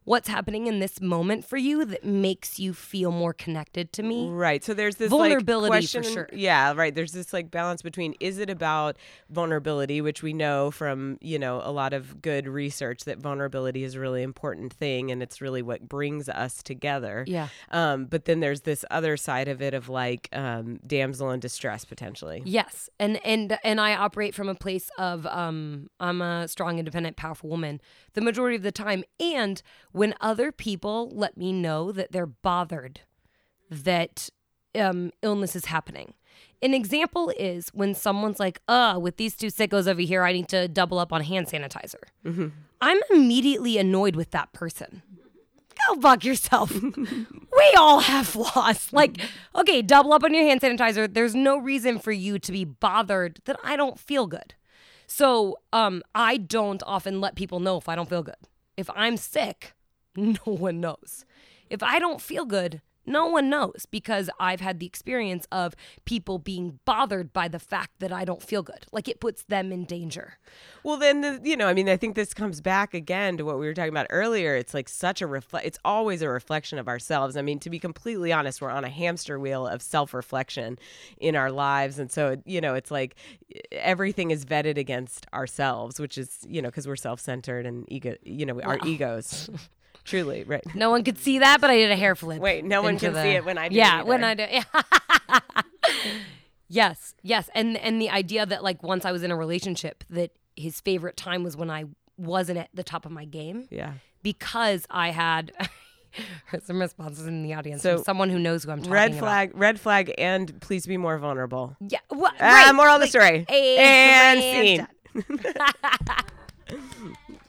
[SPEAKER 4] what's happening in this moment for you that makes you feel more connected to me?
[SPEAKER 1] Right. So there's this
[SPEAKER 4] Vulnerability
[SPEAKER 1] like,
[SPEAKER 4] for
[SPEAKER 1] question,
[SPEAKER 4] sure.
[SPEAKER 1] Yeah, right. There's this like balance between is it about vulnerability, which we know from, you know, a lot of good research that vulnerability is a really important thing and it's really what brings us together.
[SPEAKER 4] Yeah.
[SPEAKER 1] Um, but then there's this other side of it of like um, damsel in distress potentially.
[SPEAKER 4] Yes, and and and I operate from a place of um I'm a strong, independent, powerful woman the majority of the time. And when other people let me know that they're bothered that um illness is happening. An example is when someone's like, "Uh, with these two sickos over here, I need to double up on hand sanitizer." I'm immediately annoyed with that person. Go fuck yourself. we all have flaws. Like, okay, double up on your hand sanitizer. There's no reason for you to be bothered that I don't feel good. So, um, I don't often let people know if I don't feel good. If I'm sick, no one knows. If I don't feel good, no one knows because I've had the experience of people being bothered by the fact that I don't feel good. Like it puts them in danger.
[SPEAKER 1] Well, then, the, you know, I mean, I think this comes back again to what we were talking about earlier. It's like such a reflect. It's always a reflection of ourselves. I mean, to be completely honest, we're on a hamster wheel of self-reflection in our lives, and so you know, it's like everything is vetted against ourselves, which is you know, because we're self-centered and ego, you know, our egos. Truly, right?
[SPEAKER 4] No one could see that, but I did a hair flip.
[SPEAKER 1] Wait, no one can
[SPEAKER 4] the-
[SPEAKER 1] see it when I do.
[SPEAKER 4] yeah, when I do. Yeah. yes, yes, and and the idea that like once I was in a relationship, that his favorite time was when I wasn't at the top of my game
[SPEAKER 1] yeah.
[SPEAKER 4] because I had. Some responses in the audience
[SPEAKER 1] So,
[SPEAKER 4] from someone who knows who I'm talking about.
[SPEAKER 1] Red
[SPEAKER 4] about.
[SPEAKER 1] flag, red flag, and please be more vulnerable.
[SPEAKER 4] Yeah, well,
[SPEAKER 1] Ah,
[SPEAKER 4] right,
[SPEAKER 1] moral of the story. And
[SPEAKER 4] and
[SPEAKER 1] scene.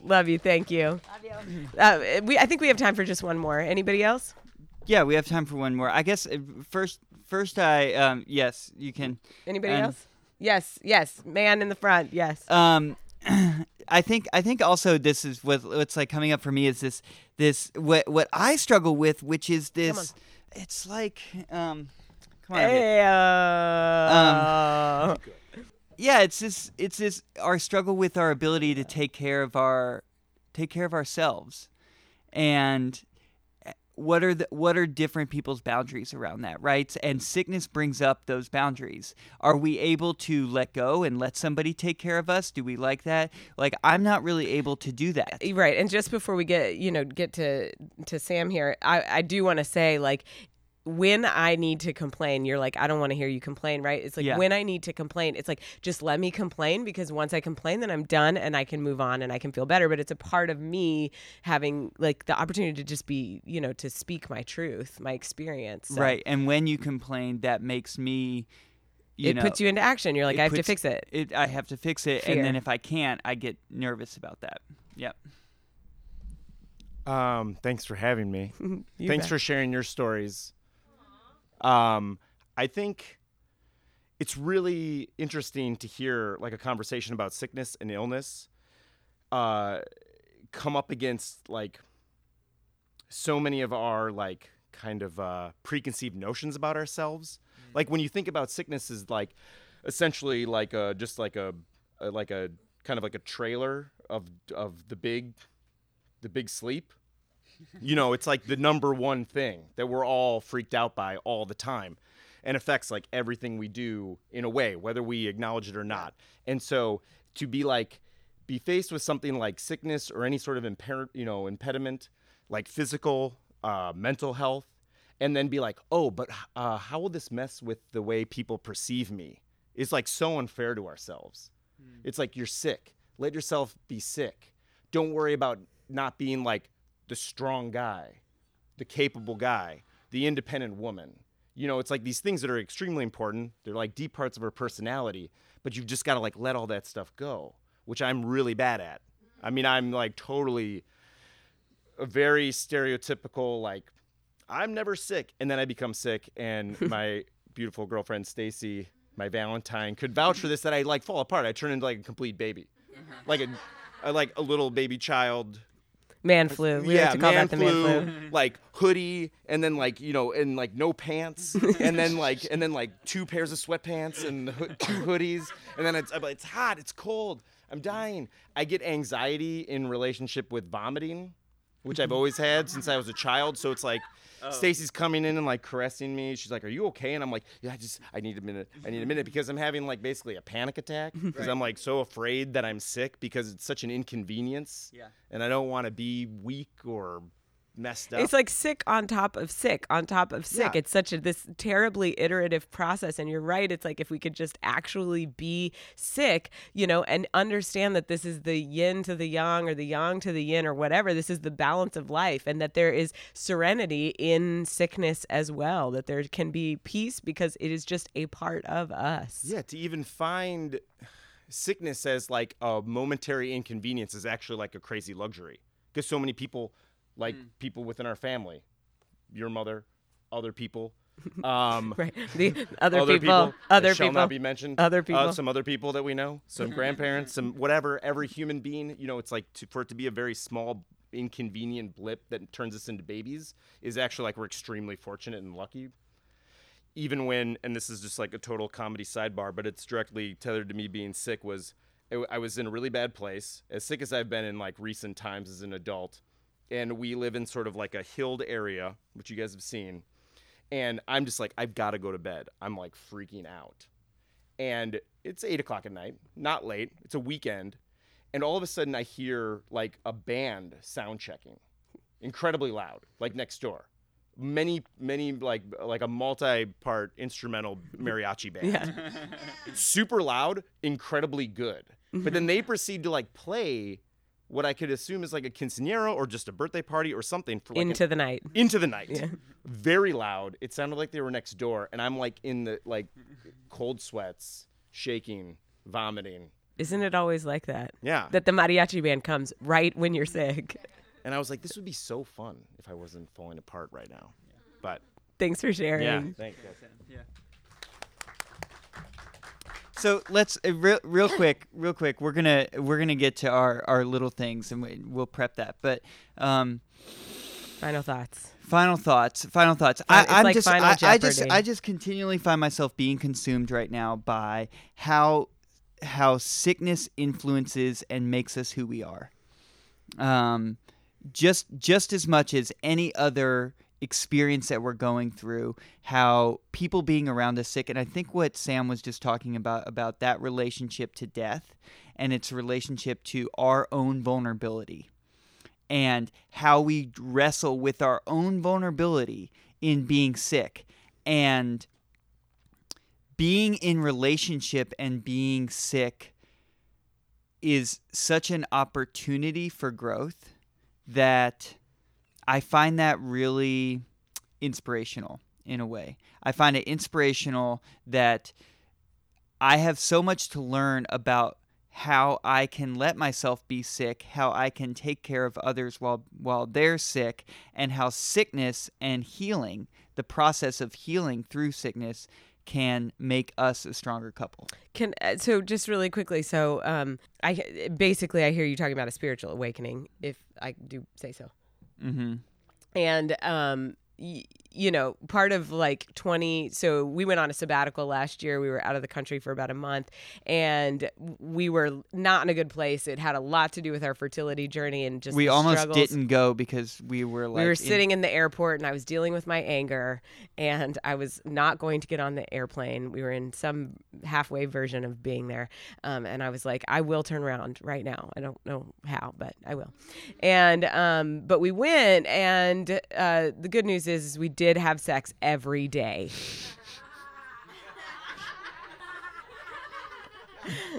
[SPEAKER 4] Done.
[SPEAKER 1] Love you. Thank you. Love you. Uh, we, I think we have time for just one more. Anybody else?
[SPEAKER 2] Yeah, we have time for one more. I guess uh, first, first I um yes, you can.
[SPEAKER 1] Anybody
[SPEAKER 2] And-
[SPEAKER 1] else? Yes, yes. Man in the front. Yes.
[SPEAKER 2] Um, I think I think also this is what what's like coming up for me is this this what what I struggle with, which is this. It's like um, come on. here.
[SPEAKER 1] Hey, uh,
[SPEAKER 2] yeah, it's this it's this our struggle with our ability to take care of our take care of ourselves, and eh, what are the what are different people's boundaries around that, right? And sickness brings up those boundaries. Are we able to let go and let somebody take care of us? Do we like that? Like I'm not really able to do that.
[SPEAKER 1] right. And just before we get, you know, get to to Sam here, I I do want to say like when I need to complain, you're like, I don't want to hear you complain, right? It's like
[SPEAKER 2] Yeah.
[SPEAKER 1] when I need to complain, it's like, just let me complain because once I complain, then I'm done and I can move on and I can feel better. But it's a part of me having like the opportunity to just be, you know, to speak my truth, my experience. So
[SPEAKER 2] Right. And when you complain, that makes me you
[SPEAKER 1] it
[SPEAKER 2] know,
[SPEAKER 1] puts you into action. You're like, I have to fix it.
[SPEAKER 2] It I have to fix it
[SPEAKER 1] Fear.
[SPEAKER 2] and then if I can't, I get nervous about that. Yep.
[SPEAKER 5] Um, thanks for having me. Thanks
[SPEAKER 1] bet.
[SPEAKER 5] for sharing your stories. Um, I think it's really interesting to hear like a conversation about sickness and illness uh, come up against like so many of our like kind of uh, preconceived notions about ourselves. Like when you think about sickness is like essentially like a just like a, a like a kind of like a trailer of of the big the big sleep. You know, it's like the number one thing that we're all freaked out by all the time and affects like everything we do in a way, whether we acknowledge it or not. And so to be like, be faced with something like sickness or any sort of impair, you know, impediment, like physical, uh, mental health, and then be like, oh, but uh, how will this mess with the way people perceive me? It's like so unfair to ourselves. It's like you're sick. Let yourself be sick. Don't worry about not being like the strong guy, the capable guy, the independent woman. You know, it's like these things that are extremely important. They're like deep parts of her personality, but you've just got to like let all that stuff go, which I'm really bad at. I mean, I'm like totally a very stereotypical like I'm never sick and then I become sick and my beautiful girlfriend Stacy, my Valentine could vouch for this that I like fall apart. I turn into like a complete baby. Uh-huh. Like a, a like a little baby child
[SPEAKER 1] Man flu. We
[SPEAKER 5] yeah,
[SPEAKER 1] like to call
[SPEAKER 5] man
[SPEAKER 1] that the man
[SPEAKER 5] flu,
[SPEAKER 1] flu.
[SPEAKER 5] like hoodie, and then like you know, and like no pants, and then like and then like two pairs of sweatpants and ho- two hoodies, and then it's it's hot, it's cold, I'm dying. I get anxiety in relationship with vomiting, which I've always had since I was a child. So it's like. Oh. Stacy's coming in and like caressing me. She's like, "Are you okay?" And I'm like, "Yeah, I just I need a minute. I need a minute because I'm having like basically a panic attack because I'm like so afraid that I'm sick because it's such an inconvenience.
[SPEAKER 2] Yeah.
[SPEAKER 5] And I don't want to be weak or messed up.
[SPEAKER 1] It's like sick on top of sick on top of sick.
[SPEAKER 5] Yeah.
[SPEAKER 1] It's such a this terribly iterative process. And you're right. It's like if we could just actually be sick, you know, and understand that this is the yin to the yang or the yang to the yin or whatever. This is the balance of life, and that there is serenity in sickness as well. That there can be peace because it is just a part of us.
[SPEAKER 5] yeah, to even find sickness as like a momentary inconvenience is actually like a crazy luxury because so many people, like people within our family, your mother, other people, um,
[SPEAKER 1] Right. The other,
[SPEAKER 5] other
[SPEAKER 1] people,
[SPEAKER 5] that
[SPEAKER 1] other
[SPEAKER 5] shall
[SPEAKER 1] people.
[SPEAKER 5] not be mentioned.
[SPEAKER 1] other
[SPEAKER 5] uh,
[SPEAKER 1] people.
[SPEAKER 5] some other people that we know, some grandparents, some whatever. Every human being, you know, it's like to, for it to be a very small, inconvenient blip that turns us into babies is actually like we're extremely fortunate and lucky. Even when, and this is just like a total comedy sidebar, but it's directly tethered to me being sick. Was I was in a really bad place, as sick as I've been in like recent times as an adult, and we live in sort of like a hilled area, which you guys have seen and I'm just like, I've got to go to bed. I'm like freaking out. And it's eight o'clock at night, not late. It's a weekend. And all of a sudden, I hear like a band sound checking, incredibly loud, like next door. Many, many like like a multi-part instrumental mariachi band.
[SPEAKER 1] yeah.
[SPEAKER 5] Super loud, incredibly good. But then they proceed to like play what I could assume is like a quinceanera or just a birthday party or something for like an
[SPEAKER 1] Into the night.
[SPEAKER 5] into the night. Very loud. It sounded like they were next door, and I'm like in the like cold sweats, shaking, vomiting.
[SPEAKER 1] Isn't it always like that?
[SPEAKER 5] Yeah.
[SPEAKER 1] That the mariachi band comes right when you're sick.
[SPEAKER 5] and I was like, this would be so fun if I wasn't falling apart right now. But
[SPEAKER 1] Thanks for sharing.
[SPEAKER 5] yeah, thanks.
[SPEAKER 2] So let's uh, real, real quick, real quick. We're gonna we're gonna get to our, our little things and we, we'll prep that. But um,
[SPEAKER 1] Final thoughts.
[SPEAKER 2] final thoughts. Final thoughts. I, i'm
[SPEAKER 1] like
[SPEAKER 2] just I, I just I just continually find myself being consumed right now by how how sickness influences and makes us who we are. Um, just just as much as any other experience that we're going through how people being around us sick and i think what sam was just talking about about that relationship to death and its relationship to our own vulnerability and how we wrestle with our own vulnerability in being sick and being in relationship and being sick is such an opportunity for growth that I find that really inspirational in a way. I find it inspirational that I have so much to learn about how I can let myself be sick, how I can take care of others while while they're sick, and how sickness and healing, the process of healing through sickness can make us a stronger couple.
[SPEAKER 1] Can uh, so just really quickly. So um, I basically I hear you talking about a spiritual awakening, if I do say so.
[SPEAKER 2] Mhm.
[SPEAKER 1] and um you know part of like 20 so we went on a sabbatical last year we were out of the country for about a month and we were not in a good place it had a lot to do with our fertility journey and just
[SPEAKER 2] We almost
[SPEAKER 1] struggles.
[SPEAKER 2] didn't go because we were like
[SPEAKER 1] we were
[SPEAKER 2] in-
[SPEAKER 1] sitting in the airport and I was dealing with my anger and I was not going to get on the airplane. We were in some halfway version of being there. Um, and I was like, I will turn around right now. I don't know how, but I will. And, um, but we went and uh, the good news is, is we did have sex every day.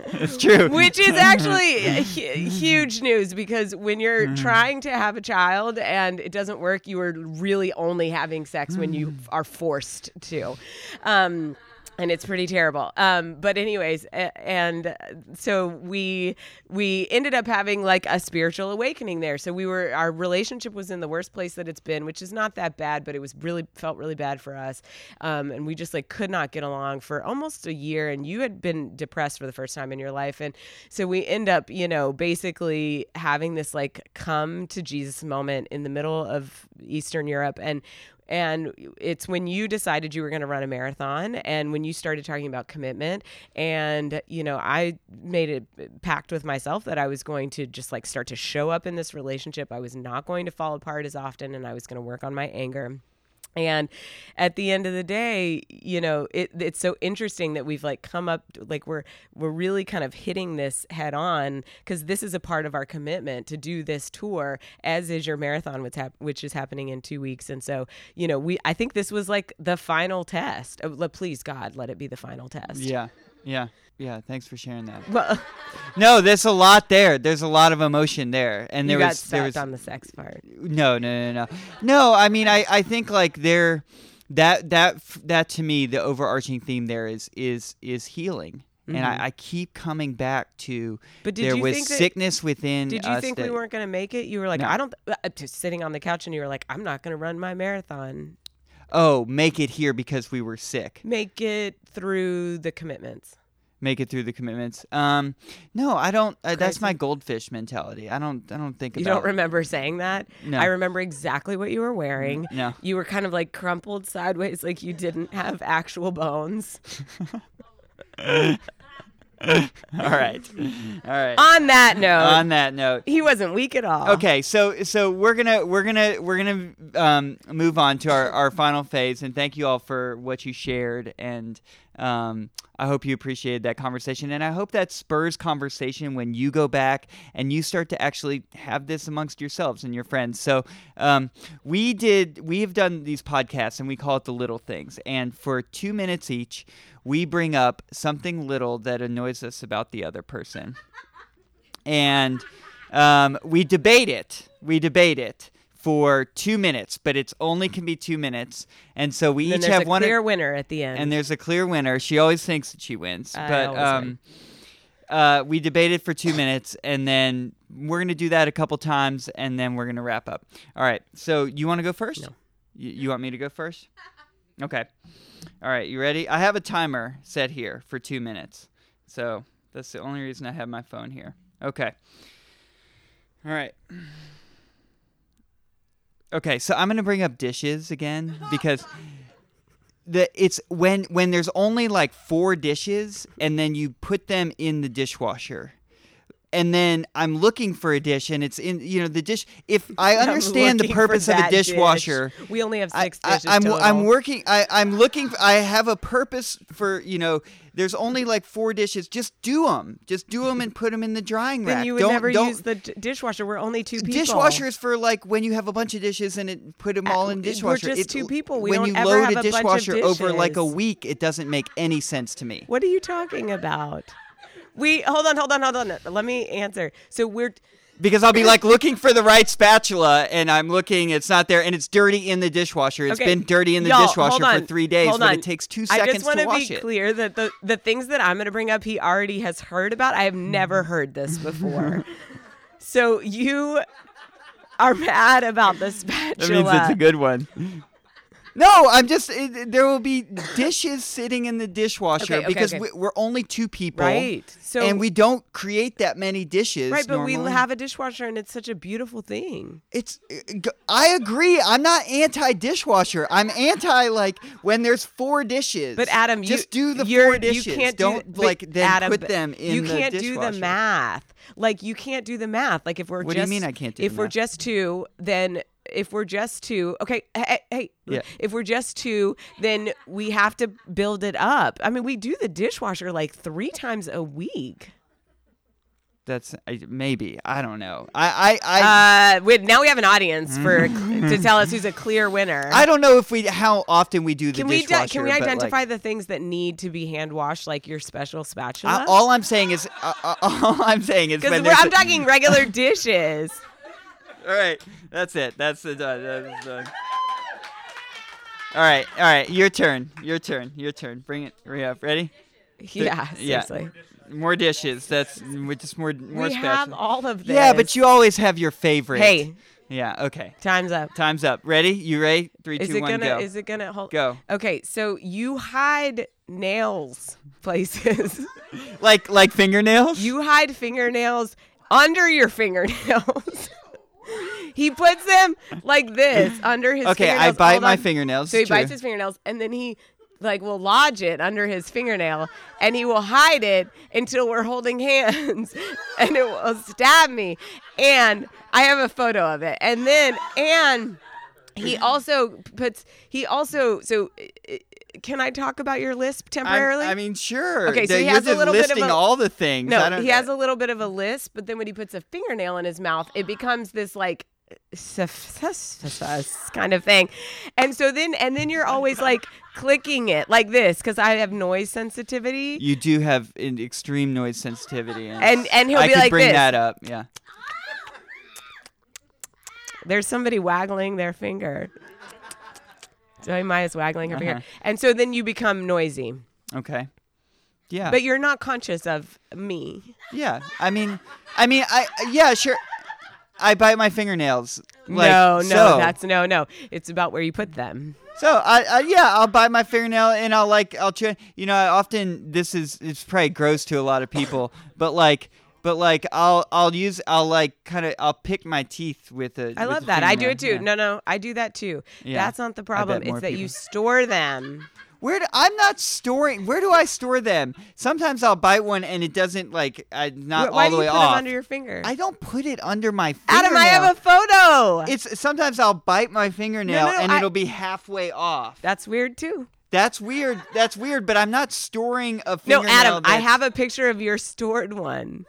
[SPEAKER 2] it's true.
[SPEAKER 1] which is actually hu- huge news because when you're
[SPEAKER 2] Mm-hmm.
[SPEAKER 1] trying to have a child and it doesn't work, you are really only having sex when you
[SPEAKER 2] Mm.
[SPEAKER 1] are forced to. Um, and it's pretty terrible. Um, but anyways, and so we we ended up having like a spiritual awakening there. So we were our relationship was in the worst place that it's been, which is not that bad, but it was really felt really bad for us. Um, and we just like could not get along for almost a year. And you had been depressed for the first time in your life, and so we end up, you know, basically having this like come to Jesus moment in the middle of Eastern Europe, and and it's when you decided you were going to run a marathon and when you started talking about commitment and you know i made a uh, pact with myself that i was going to just like start to show up in this relationship. I was not going to fall apart as often and i was going to work on my anger and at the end of the day, you know, it, it's so interesting that we've like come up like we're we're really kind of hitting this head on because this is a part of our commitment to do this tour, as is your marathon, which hap- which is happening in two weeks. And so, you know, we I think this was like the final test. Oh, please God, let it be the final test.
[SPEAKER 2] yeah. Yeah. Yeah. Thanks for sharing that.
[SPEAKER 1] Well,
[SPEAKER 2] No, there's a lot there. There's a lot of emotion there, and
[SPEAKER 1] you
[SPEAKER 2] there
[SPEAKER 1] got
[SPEAKER 2] was there was
[SPEAKER 1] on the sex part.
[SPEAKER 2] no, no, no, no, no. I mean, I I think like there that that that to me the overarching theme there is is is healing. And I, I keep coming back to
[SPEAKER 1] Mm-hmm. But did
[SPEAKER 2] there
[SPEAKER 1] you
[SPEAKER 2] was
[SPEAKER 1] think that-
[SPEAKER 2] sickness within
[SPEAKER 1] Did you think
[SPEAKER 2] that,
[SPEAKER 1] we weren't going to make it? You were like,
[SPEAKER 2] No.
[SPEAKER 1] I don't. Uh, just sitting on the couch, and you were like, I'm not going to run my marathon.
[SPEAKER 2] Oh make it here because we were sick
[SPEAKER 1] Make it through the commitments.
[SPEAKER 2] make it through the commitments um no i don't uh, that's my goldfish mentality i don't i don't think
[SPEAKER 1] You
[SPEAKER 2] about
[SPEAKER 1] don't remember saying that?
[SPEAKER 2] No.
[SPEAKER 1] I remember exactly what you were wearing.
[SPEAKER 2] no
[SPEAKER 1] You were kind of like crumpled sideways, like you didn't have actual bones.
[SPEAKER 2] all right. All right.
[SPEAKER 1] On that note,
[SPEAKER 2] on that note.
[SPEAKER 1] he wasn't weak at all.
[SPEAKER 2] Okay, so so we're gonna we're gonna we're gonna um, move on to our, our final phase, and thank you all for what you shared, and um, I hope you appreciated that conversation, and I hope that spurs conversation when you go back and you start to actually have this amongst yourselves and your friends. So um, we did we have done these podcasts, and we call it the little things, and for two minutes each, we bring up something little that annoys us about the other person and um, we debate it. We debate it for two minutes, but it's only can be two minutes, and so we
[SPEAKER 1] And
[SPEAKER 2] each have one.
[SPEAKER 1] clear winner at the end.
[SPEAKER 2] and there's a clear winner. She always thinks that she wins,
[SPEAKER 1] I
[SPEAKER 2] but um, Uh, we debated for two minutes, and then we're gonna do that a couple times, and then we're gonna wrap up. All right. So you want to go first?
[SPEAKER 1] No.
[SPEAKER 2] You, you want me to go first? Okay. All right. You ready? I have a timer set here for two minutes. So that's the only reason I have my phone here. Okay. All right. Okay, so I'm gonna bring up dishes again because the it's when when there's only like four dishes and then you put them in the dishwasher. And then I'm looking for a dish, and it's in you know the dish. If I
[SPEAKER 1] I'm
[SPEAKER 2] understand the
[SPEAKER 1] looking for
[SPEAKER 2] purpose of a
[SPEAKER 1] that dish.
[SPEAKER 2] dishwasher,
[SPEAKER 1] We only have
[SPEAKER 2] I,
[SPEAKER 1] six
[SPEAKER 2] I,
[SPEAKER 1] dishes
[SPEAKER 2] I'm
[SPEAKER 1] total.
[SPEAKER 2] I'm working. I I'm looking. I have a purpose for you know. There's only mm-hmm. like four dishes. Just do them. Just do them and put them in the drying rack.
[SPEAKER 1] Then you would
[SPEAKER 2] don't,
[SPEAKER 1] never
[SPEAKER 2] don't,
[SPEAKER 1] use the d- dishwasher. We're only two people.
[SPEAKER 2] Dishwasher is for like when you have a bunch of dishes and it put them all in dishwasher.
[SPEAKER 1] we're just
[SPEAKER 2] It-
[SPEAKER 1] two people. We
[SPEAKER 2] when
[SPEAKER 1] don't
[SPEAKER 2] you
[SPEAKER 1] ever
[SPEAKER 2] load
[SPEAKER 1] have
[SPEAKER 2] a
[SPEAKER 1] a bunch of
[SPEAKER 2] dishwasher over like a week, it doesn't make any sense to me.
[SPEAKER 1] What are you talking about? We hold on, hold on, hold on. Let me answer. So we're
[SPEAKER 2] Because I'll be like looking for the right spatula and I'm looking, it's not there, and it's dirty in the dishwasher. It's
[SPEAKER 1] Okay.
[SPEAKER 2] been dirty in the
[SPEAKER 1] Y'all,
[SPEAKER 2] dishwasher for three days,
[SPEAKER 1] hold
[SPEAKER 2] but
[SPEAKER 1] on.
[SPEAKER 2] it takes two seconds I
[SPEAKER 1] just want
[SPEAKER 2] to wash
[SPEAKER 1] be
[SPEAKER 2] it.
[SPEAKER 1] clear that the the things that I'm going to bring up, he already has heard about. I have never mm-hmm. heard this before. so you are mad about the spatula.
[SPEAKER 2] That means it's a good one. No, I'm just. It, there will be dishes sitting in the dishwasher
[SPEAKER 1] Okay, okay,
[SPEAKER 2] because
[SPEAKER 1] okay.
[SPEAKER 2] We, we're only two people,
[SPEAKER 1] Right. So
[SPEAKER 2] and we don't create that many dishes.
[SPEAKER 1] right, but we have a dishwasher, and it's such a beautiful thing.
[SPEAKER 2] It's. uh, I agree. I'm not anti dishwasher. I'm anti like when there's four dishes.
[SPEAKER 1] But Adam,
[SPEAKER 2] just
[SPEAKER 1] you,
[SPEAKER 2] do the four dishes.
[SPEAKER 1] You can't
[SPEAKER 2] don't
[SPEAKER 1] do,
[SPEAKER 2] like then
[SPEAKER 1] Adam,
[SPEAKER 2] put them in
[SPEAKER 1] You
[SPEAKER 2] the
[SPEAKER 1] can't do
[SPEAKER 2] dishwasher.
[SPEAKER 1] the math. Like you can't do the math. Like if we're
[SPEAKER 2] What do you mean I can't do
[SPEAKER 1] If
[SPEAKER 2] the
[SPEAKER 1] we're just two, then if we're just two, okay, hey, hey,
[SPEAKER 2] Yeah.
[SPEAKER 1] if we're just two, then we have to build it up. I mean, we do the dishwasher like three times a week.
[SPEAKER 2] That's maybe. I don't know. I I I.
[SPEAKER 1] Uh, wait, now we have an audience for to tell us who's a clear winner.
[SPEAKER 2] I don't know if we how often we do the
[SPEAKER 1] can we di- can we
[SPEAKER 2] but, like,
[SPEAKER 1] identify the things that need to be hand washed, like your special spatula?
[SPEAKER 2] I, all I'm saying is, uh, uh, all I'm saying is
[SPEAKER 1] Because I'm talking regular dishes.
[SPEAKER 2] All right, that's it. That's the done. That's done. All right, all right. Your turn. Your turn. Your turn. Bring it. Hurry up. Ready?
[SPEAKER 1] Yeah,
[SPEAKER 2] yeah.
[SPEAKER 1] seriously.
[SPEAKER 2] More dishes. That's just more more
[SPEAKER 1] we have all of this.
[SPEAKER 2] Yeah, but you always have your favorite.
[SPEAKER 1] Hey,
[SPEAKER 2] Yeah. Okay.
[SPEAKER 1] time's up.
[SPEAKER 2] Time's up. Ready? You ready? Three,
[SPEAKER 1] Is
[SPEAKER 2] two,
[SPEAKER 1] it
[SPEAKER 2] one,
[SPEAKER 1] gonna?
[SPEAKER 2] go.
[SPEAKER 1] Is it gonna hold?
[SPEAKER 2] Go.
[SPEAKER 1] Okay, so you hide nails places.
[SPEAKER 2] Like like fingernails.
[SPEAKER 1] you hide fingernails under your fingernails. he puts them like this under his.
[SPEAKER 2] Okay, I bite my
[SPEAKER 1] on.
[SPEAKER 2] fingernails.
[SPEAKER 1] So he
[SPEAKER 2] true.
[SPEAKER 1] bites his fingernails, and then he like will lodge it under his fingernail, and he will hide it until we're holding hands, and it will stab me. And I have a photo of it, and then and he also puts he also so. Can I talk about your lisp temporarily?
[SPEAKER 2] I mean, sure.
[SPEAKER 1] Okay, so he
[SPEAKER 2] you're
[SPEAKER 1] has a little bit of a-
[SPEAKER 2] all the things. I
[SPEAKER 1] no, he has a little bit of a lisp, but then when he puts a fingernail in his mouth, it becomes this like kind of thing. And so then and then you're always like clicking it like this because I have noise sensitivity.
[SPEAKER 2] You do have an extreme noise sensitivity, and,
[SPEAKER 1] And and he'll
[SPEAKER 2] I
[SPEAKER 1] be
[SPEAKER 2] could
[SPEAKER 1] like
[SPEAKER 2] bring
[SPEAKER 1] this.
[SPEAKER 2] that up. Yeah.
[SPEAKER 1] There's somebody waggling their finger. Joey Maya's waggling her
[SPEAKER 2] Uh-huh.
[SPEAKER 1] finger. And so then you become noisy.
[SPEAKER 2] Okay. Yeah.
[SPEAKER 1] But you're not conscious of me.
[SPEAKER 2] yeah. I mean, I mean, I yeah, sure. I bite my fingernails. Like,
[SPEAKER 1] no, no,
[SPEAKER 2] so.
[SPEAKER 1] that's no, no. It's about where you put them.
[SPEAKER 2] So I, I yeah, I'll bite my fingernail and I'll like I'll try. You know, I often this is it's probably gross to a lot of people, but like. But like I'll I'll use I'll like kind of I'll pick my teeth with a.
[SPEAKER 1] I
[SPEAKER 2] with
[SPEAKER 1] love that. I do it too.
[SPEAKER 2] Yeah.
[SPEAKER 1] No, no, I do that too.
[SPEAKER 2] Yeah,
[SPEAKER 1] That's not the problem. It's that you store them.
[SPEAKER 2] Where do, I'm not storing. Where do I store them? Sometimes I'll bite one and it doesn't like I not
[SPEAKER 1] Wh- Why
[SPEAKER 2] all
[SPEAKER 1] do you put
[SPEAKER 2] off.
[SPEAKER 1] it under your finger?
[SPEAKER 2] I don't put it under my fingernail.
[SPEAKER 1] Adam, I have a photo.
[SPEAKER 2] It's sometimes I'll bite my fingernail
[SPEAKER 1] no,
[SPEAKER 2] and
[SPEAKER 1] I-
[SPEAKER 2] it'll be halfway off.
[SPEAKER 1] That's weird too.
[SPEAKER 2] That's weird. That's weird. But I'm not storing a
[SPEAKER 1] No,
[SPEAKER 2] fingernail.
[SPEAKER 1] Adam, I have a picture of your stored one.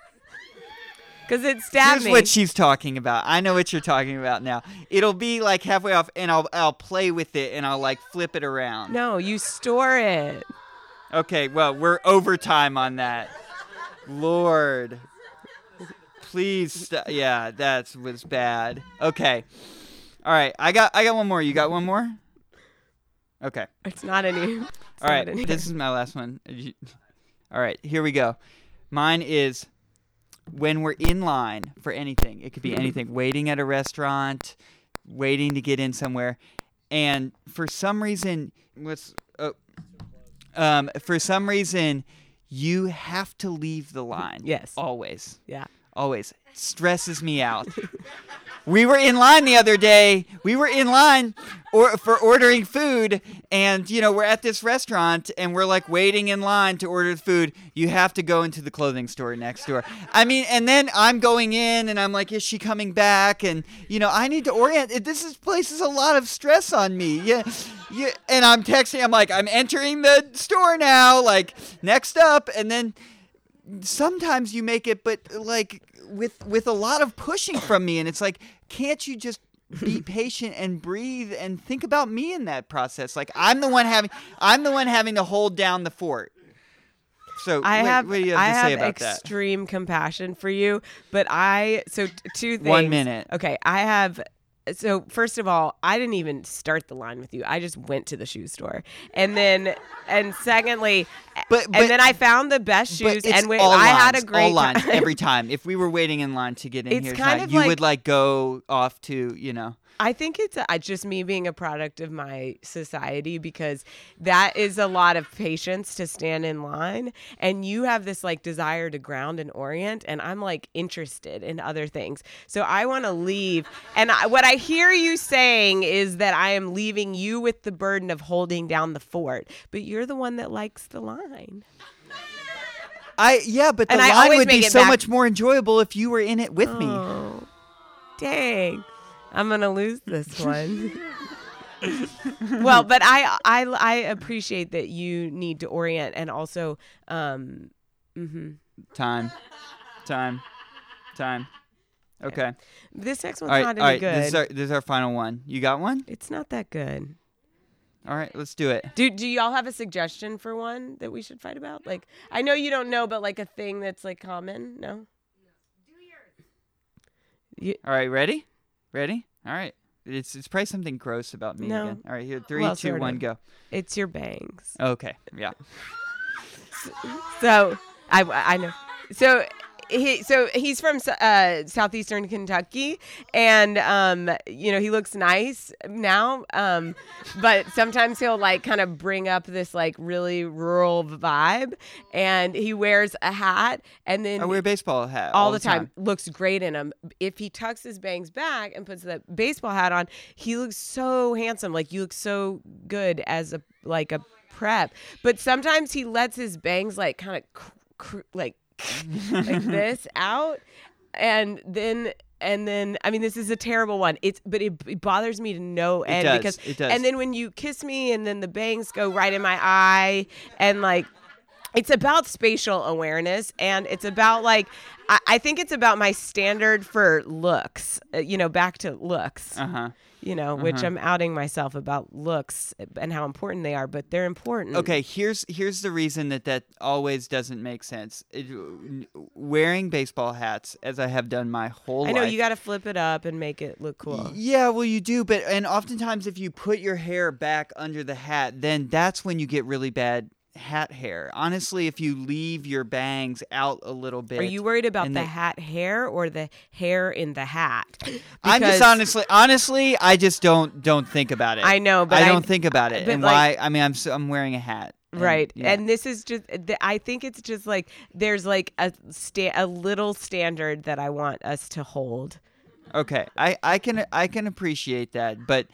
[SPEAKER 1] Because it stabbed
[SPEAKER 2] Here's
[SPEAKER 1] me.
[SPEAKER 2] what she's talking about. I know what you're talking about now. It'll be like halfway off, and I'll I'll play with it, and I'll like flip it around.
[SPEAKER 1] no, you store it.
[SPEAKER 2] Okay, well we're overtime on that. Lord, please, st- yeah, that was bad. Okay, all right, I got I got one more. You got one more? Okay.
[SPEAKER 1] It's not any. it's
[SPEAKER 2] All right,
[SPEAKER 1] any-
[SPEAKER 2] this is my last one. All right, here we go. Mine is when we're in line for anything. It could be anything. Waiting at a restaurant, waiting to get in somewhere, and for some reason, what's oh, um, for some reason, you have to leave the line.
[SPEAKER 1] Yes.
[SPEAKER 2] Always.
[SPEAKER 1] Yeah.
[SPEAKER 2] Always. Stresses me out. we were in line the other day. We were in line or for ordering food and you know, we're at this restaurant and we're like waiting in line to order the food. You have to go into the clothing store next door. I mean, and then I'm going in and I'm like, is she coming back? And you know, I need to orient. This is places a lot of stress on me. Yeah. Yeah, and I'm texting. I'm like, I'm entering the store now. Like, next up, and then sometimes you make it, but like with with a lot of pushing from me, and it's like, can't you just be patient and breathe and think about me in that process? Like, I'm the one having I'm the one having to hold down the fort. So
[SPEAKER 1] I
[SPEAKER 2] what,
[SPEAKER 1] have
[SPEAKER 2] what you
[SPEAKER 1] I
[SPEAKER 2] have
[SPEAKER 1] have
[SPEAKER 2] about that?
[SPEAKER 1] extreme compassion for you, but I so t- two things.
[SPEAKER 2] One minute.
[SPEAKER 1] Okay, I have. So first of all, I didn't even start the line with you. I just went to the shoe store, and then and secondly,
[SPEAKER 2] But- but-
[SPEAKER 1] and then I found the best shoes, and we,
[SPEAKER 2] all
[SPEAKER 1] I had a great
[SPEAKER 2] all lines
[SPEAKER 1] time.
[SPEAKER 2] every time. If we were waiting in line to get in
[SPEAKER 1] It's
[SPEAKER 2] here,
[SPEAKER 1] kind
[SPEAKER 2] tonight,
[SPEAKER 1] of
[SPEAKER 2] you would like go off to you know.
[SPEAKER 1] I think it's uh, just me being a product of my society because that is a lot of patience to stand in line. And you have this like desire to ground and orient. And I'm like interested in other things. So I want to leave. And I, what I hear you saying is that I am leaving you with the burden of holding down the fort. But you're the one that likes the line.
[SPEAKER 2] I yeah, but the
[SPEAKER 1] And
[SPEAKER 2] line would be so
[SPEAKER 1] back-
[SPEAKER 2] much more enjoyable if you were in it with me.
[SPEAKER 1] Oh, dang. I'm going to lose this one. well, but I, I I appreciate that you need to orient and also um mhm.
[SPEAKER 2] Time, time, time. Okay.
[SPEAKER 1] this next one's
[SPEAKER 2] All right.
[SPEAKER 1] not
[SPEAKER 2] All
[SPEAKER 1] any
[SPEAKER 2] right.
[SPEAKER 1] good.
[SPEAKER 2] This is our this is our final one. You got one?
[SPEAKER 1] it's not that good.
[SPEAKER 2] All right. Let's do it.
[SPEAKER 1] Do do y'all have a suggestion for one that we should fight about? Like I know you don't know, but like a thing that's like common. No. Do yours.
[SPEAKER 2] You, all right. Ready? Ready? All right. It's it's probably something gross about me
[SPEAKER 1] No.
[SPEAKER 2] again. All right. Here. Three,
[SPEAKER 1] Well,
[SPEAKER 2] two,
[SPEAKER 1] sort
[SPEAKER 2] one,
[SPEAKER 1] of.
[SPEAKER 2] go.
[SPEAKER 1] It's your bangs.
[SPEAKER 2] Okay. Yeah.
[SPEAKER 1] So I I know. So he so he's from uh, southeastern Kentucky, and um, you know he looks nice now, um, but sometimes he'll like kind of bring up this like really rural vibe, and he wears a hat, and then
[SPEAKER 2] I wear a baseball hat
[SPEAKER 1] all, the time. Looks great in him. If he tucks his bangs back and puts the baseball hat on, he looks so handsome. Like you look so good as a like a prep. But sometimes he lets his bangs like kind of cr- cr- like like this out, and then. And then, I mean, this is a terrible one. It's, but it, it bothers me to no end
[SPEAKER 2] does,
[SPEAKER 1] because,
[SPEAKER 2] it does.
[SPEAKER 1] and then when you kiss me, and then the bangs go right in my eye, and like, it's about spatial awareness and it's about like I, I think it's about my standard for looks uh, you know back to looks
[SPEAKER 2] Uh huh.
[SPEAKER 1] you know which i'm outing myself about looks and how important they are but they're important
[SPEAKER 2] Okay, here's here's the reason that that always doesn't make sense. It, wearing baseball hats, as I have done my whole life.
[SPEAKER 1] i know
[SPEAKER 2] life.
[SPEAKER 1] you got to flip it up and make it look cool
[SPEAKER 2] Yeah, well, you do, but and oftentimes if you put your hair back under the hat, then that's when you get really bad hat hair. Honestly, if you leave your bangs out a little bit,
[SPEAKER 1] are you worried about
[SPEAKER 2] and
[SPEAKER 1] the hat hair or the hair in the hat
[SPEAKER 2] I'm just honestly, honestly, I just don't don't think about it.
[SPEAKER 1] I know, but
[SPEAKER 2] I
[SPEAKER 1] I-
[SPEAKER 2] don't think about it, and
[SPEAKER 1] like-
[SPEAKER 2] why? I mean, I'm so, I'm wearing a hat, and,
[SPEAKER 1] right
[SPEAKER 2] yeah.
[SPEAKER 1] and this is just i think it's just like there's like a sta- a little standard that i want us to hold
[SPEAKER 2] okay, I I can I can appreciate that, but.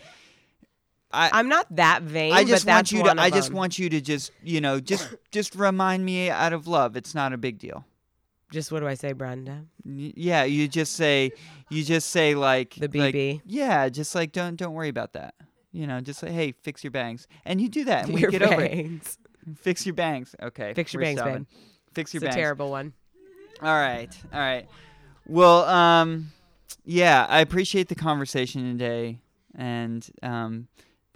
[SPEAKER 2] I,
[SPEAKER 1] i'm not that vain
[SPEAKER 2] I just want you to. I just
[SPEAKER 1] them.
[SPEAKER 2] want you to just, you know, just just remind me out of love. It's not a big deal.
[SPEAKER 1] just what do i say brenda
[SPEAKER 2] Y- Yeah, you just say, you just say like
[SPEAKER 1] The
[SPEAKER 2] like-
[SPEAKER 1] BB.
[SPEAKER 2] yeah, just like don't don't worry about that. You know, just say, hey, fix your bangs, and you do that, and we
[SPEAKER 1] Your
[SPEAKER 2] get over it. Fix your bangs. Okay.
[SPEAKER 1] Fix your bangs, babe.
[SPEAKER 2] Fix your
[SPEAKER 1] bangs. A terrible one.
[SPEAKER 2] All right. All right. Well, um, yeah, I appreciate the conversation today, and um,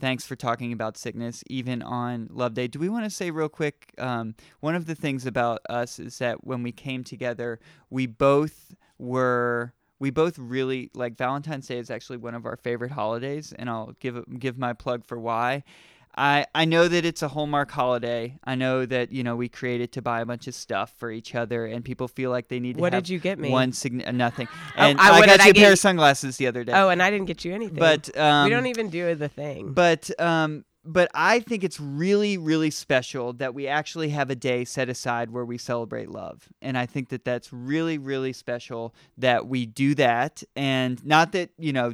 [SPEAKER 2] thanks for talking about sickness, even on Love Day. Do we want to say real quick? Um, one of the things about us is that when we came together, we both were. We both really like Valentine's Day is actually one of our favorite holidays, and I'll give give my plug for why. I I know that it's a Hallmark holiday. I know that you know we created to buy a bunch of stuff for each other, and people feel like they need to.
[SPEAKER 1] What
[SPEAKER 2] have
[SPEAKER 1] did you get me?
[SPEAKER 2] One sign- uh, nothing.
[SPEAKER 1] Oh, I-
[SPEAKER 2] I, got you a pair
[SPEAKER 1] you?
[SPEAKER 2] of sunglasses the other day.
[SPEAKER 1] Oh, and I didn't get you anything.
[SPEAKER 2] but um,
[SPEAKER 1] we don't even do the thing.
[SPEAKER 2] but um, but I think it's really, really special that we actually have a day set aside where we celebrate love, and I think that that's really, really special that we do that, and not that you know.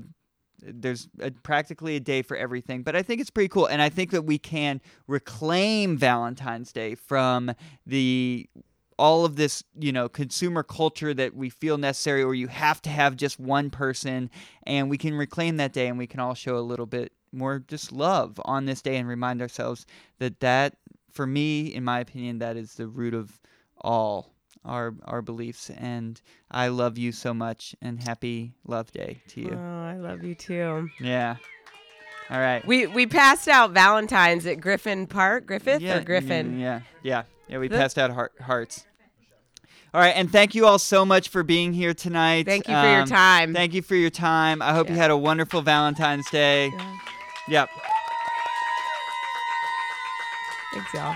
[SPEAKER 2] There's a, practically a day for everything, but I think it's pretty cool, and I think that we can reclaim Valentine's Day from the all of this, you know, consumer culture that we feel necessary, or you have to have just one person, and we can reclaim that day, and we can all show a little bit more just love on this day, and remind ourselves that that, for me, in my opinion, that is the root of all our our beliefs. And I love you so much, and happy Love Day to you.
[SPEAKER 1] oh, I love you too.
[SPEAKER 2] Yeah. All right.
[SPEAKER 1] We we passed out Valentines at Griffin Park, Griffith
[SPEAKER 2] yeah,
[SPEAKER 1] or Griffin.
[SPEAKER 2] mm, Yeah, yeah, yeah. We passed out heart, hearts. All right, and thank you all so much for being here tonight.
[SPEAKER 1] Thank you for your
[SPEAKER 2] Um,
[SPEAKER 1] time.
[SPEAKER 2] Thank you for your time. I hope you had a wonderful Valentine's Day.
[SPEAKER 1] Yeah.
[SPEAKER 2] Yep.
[SPEAKER 1] Thanks, y'all.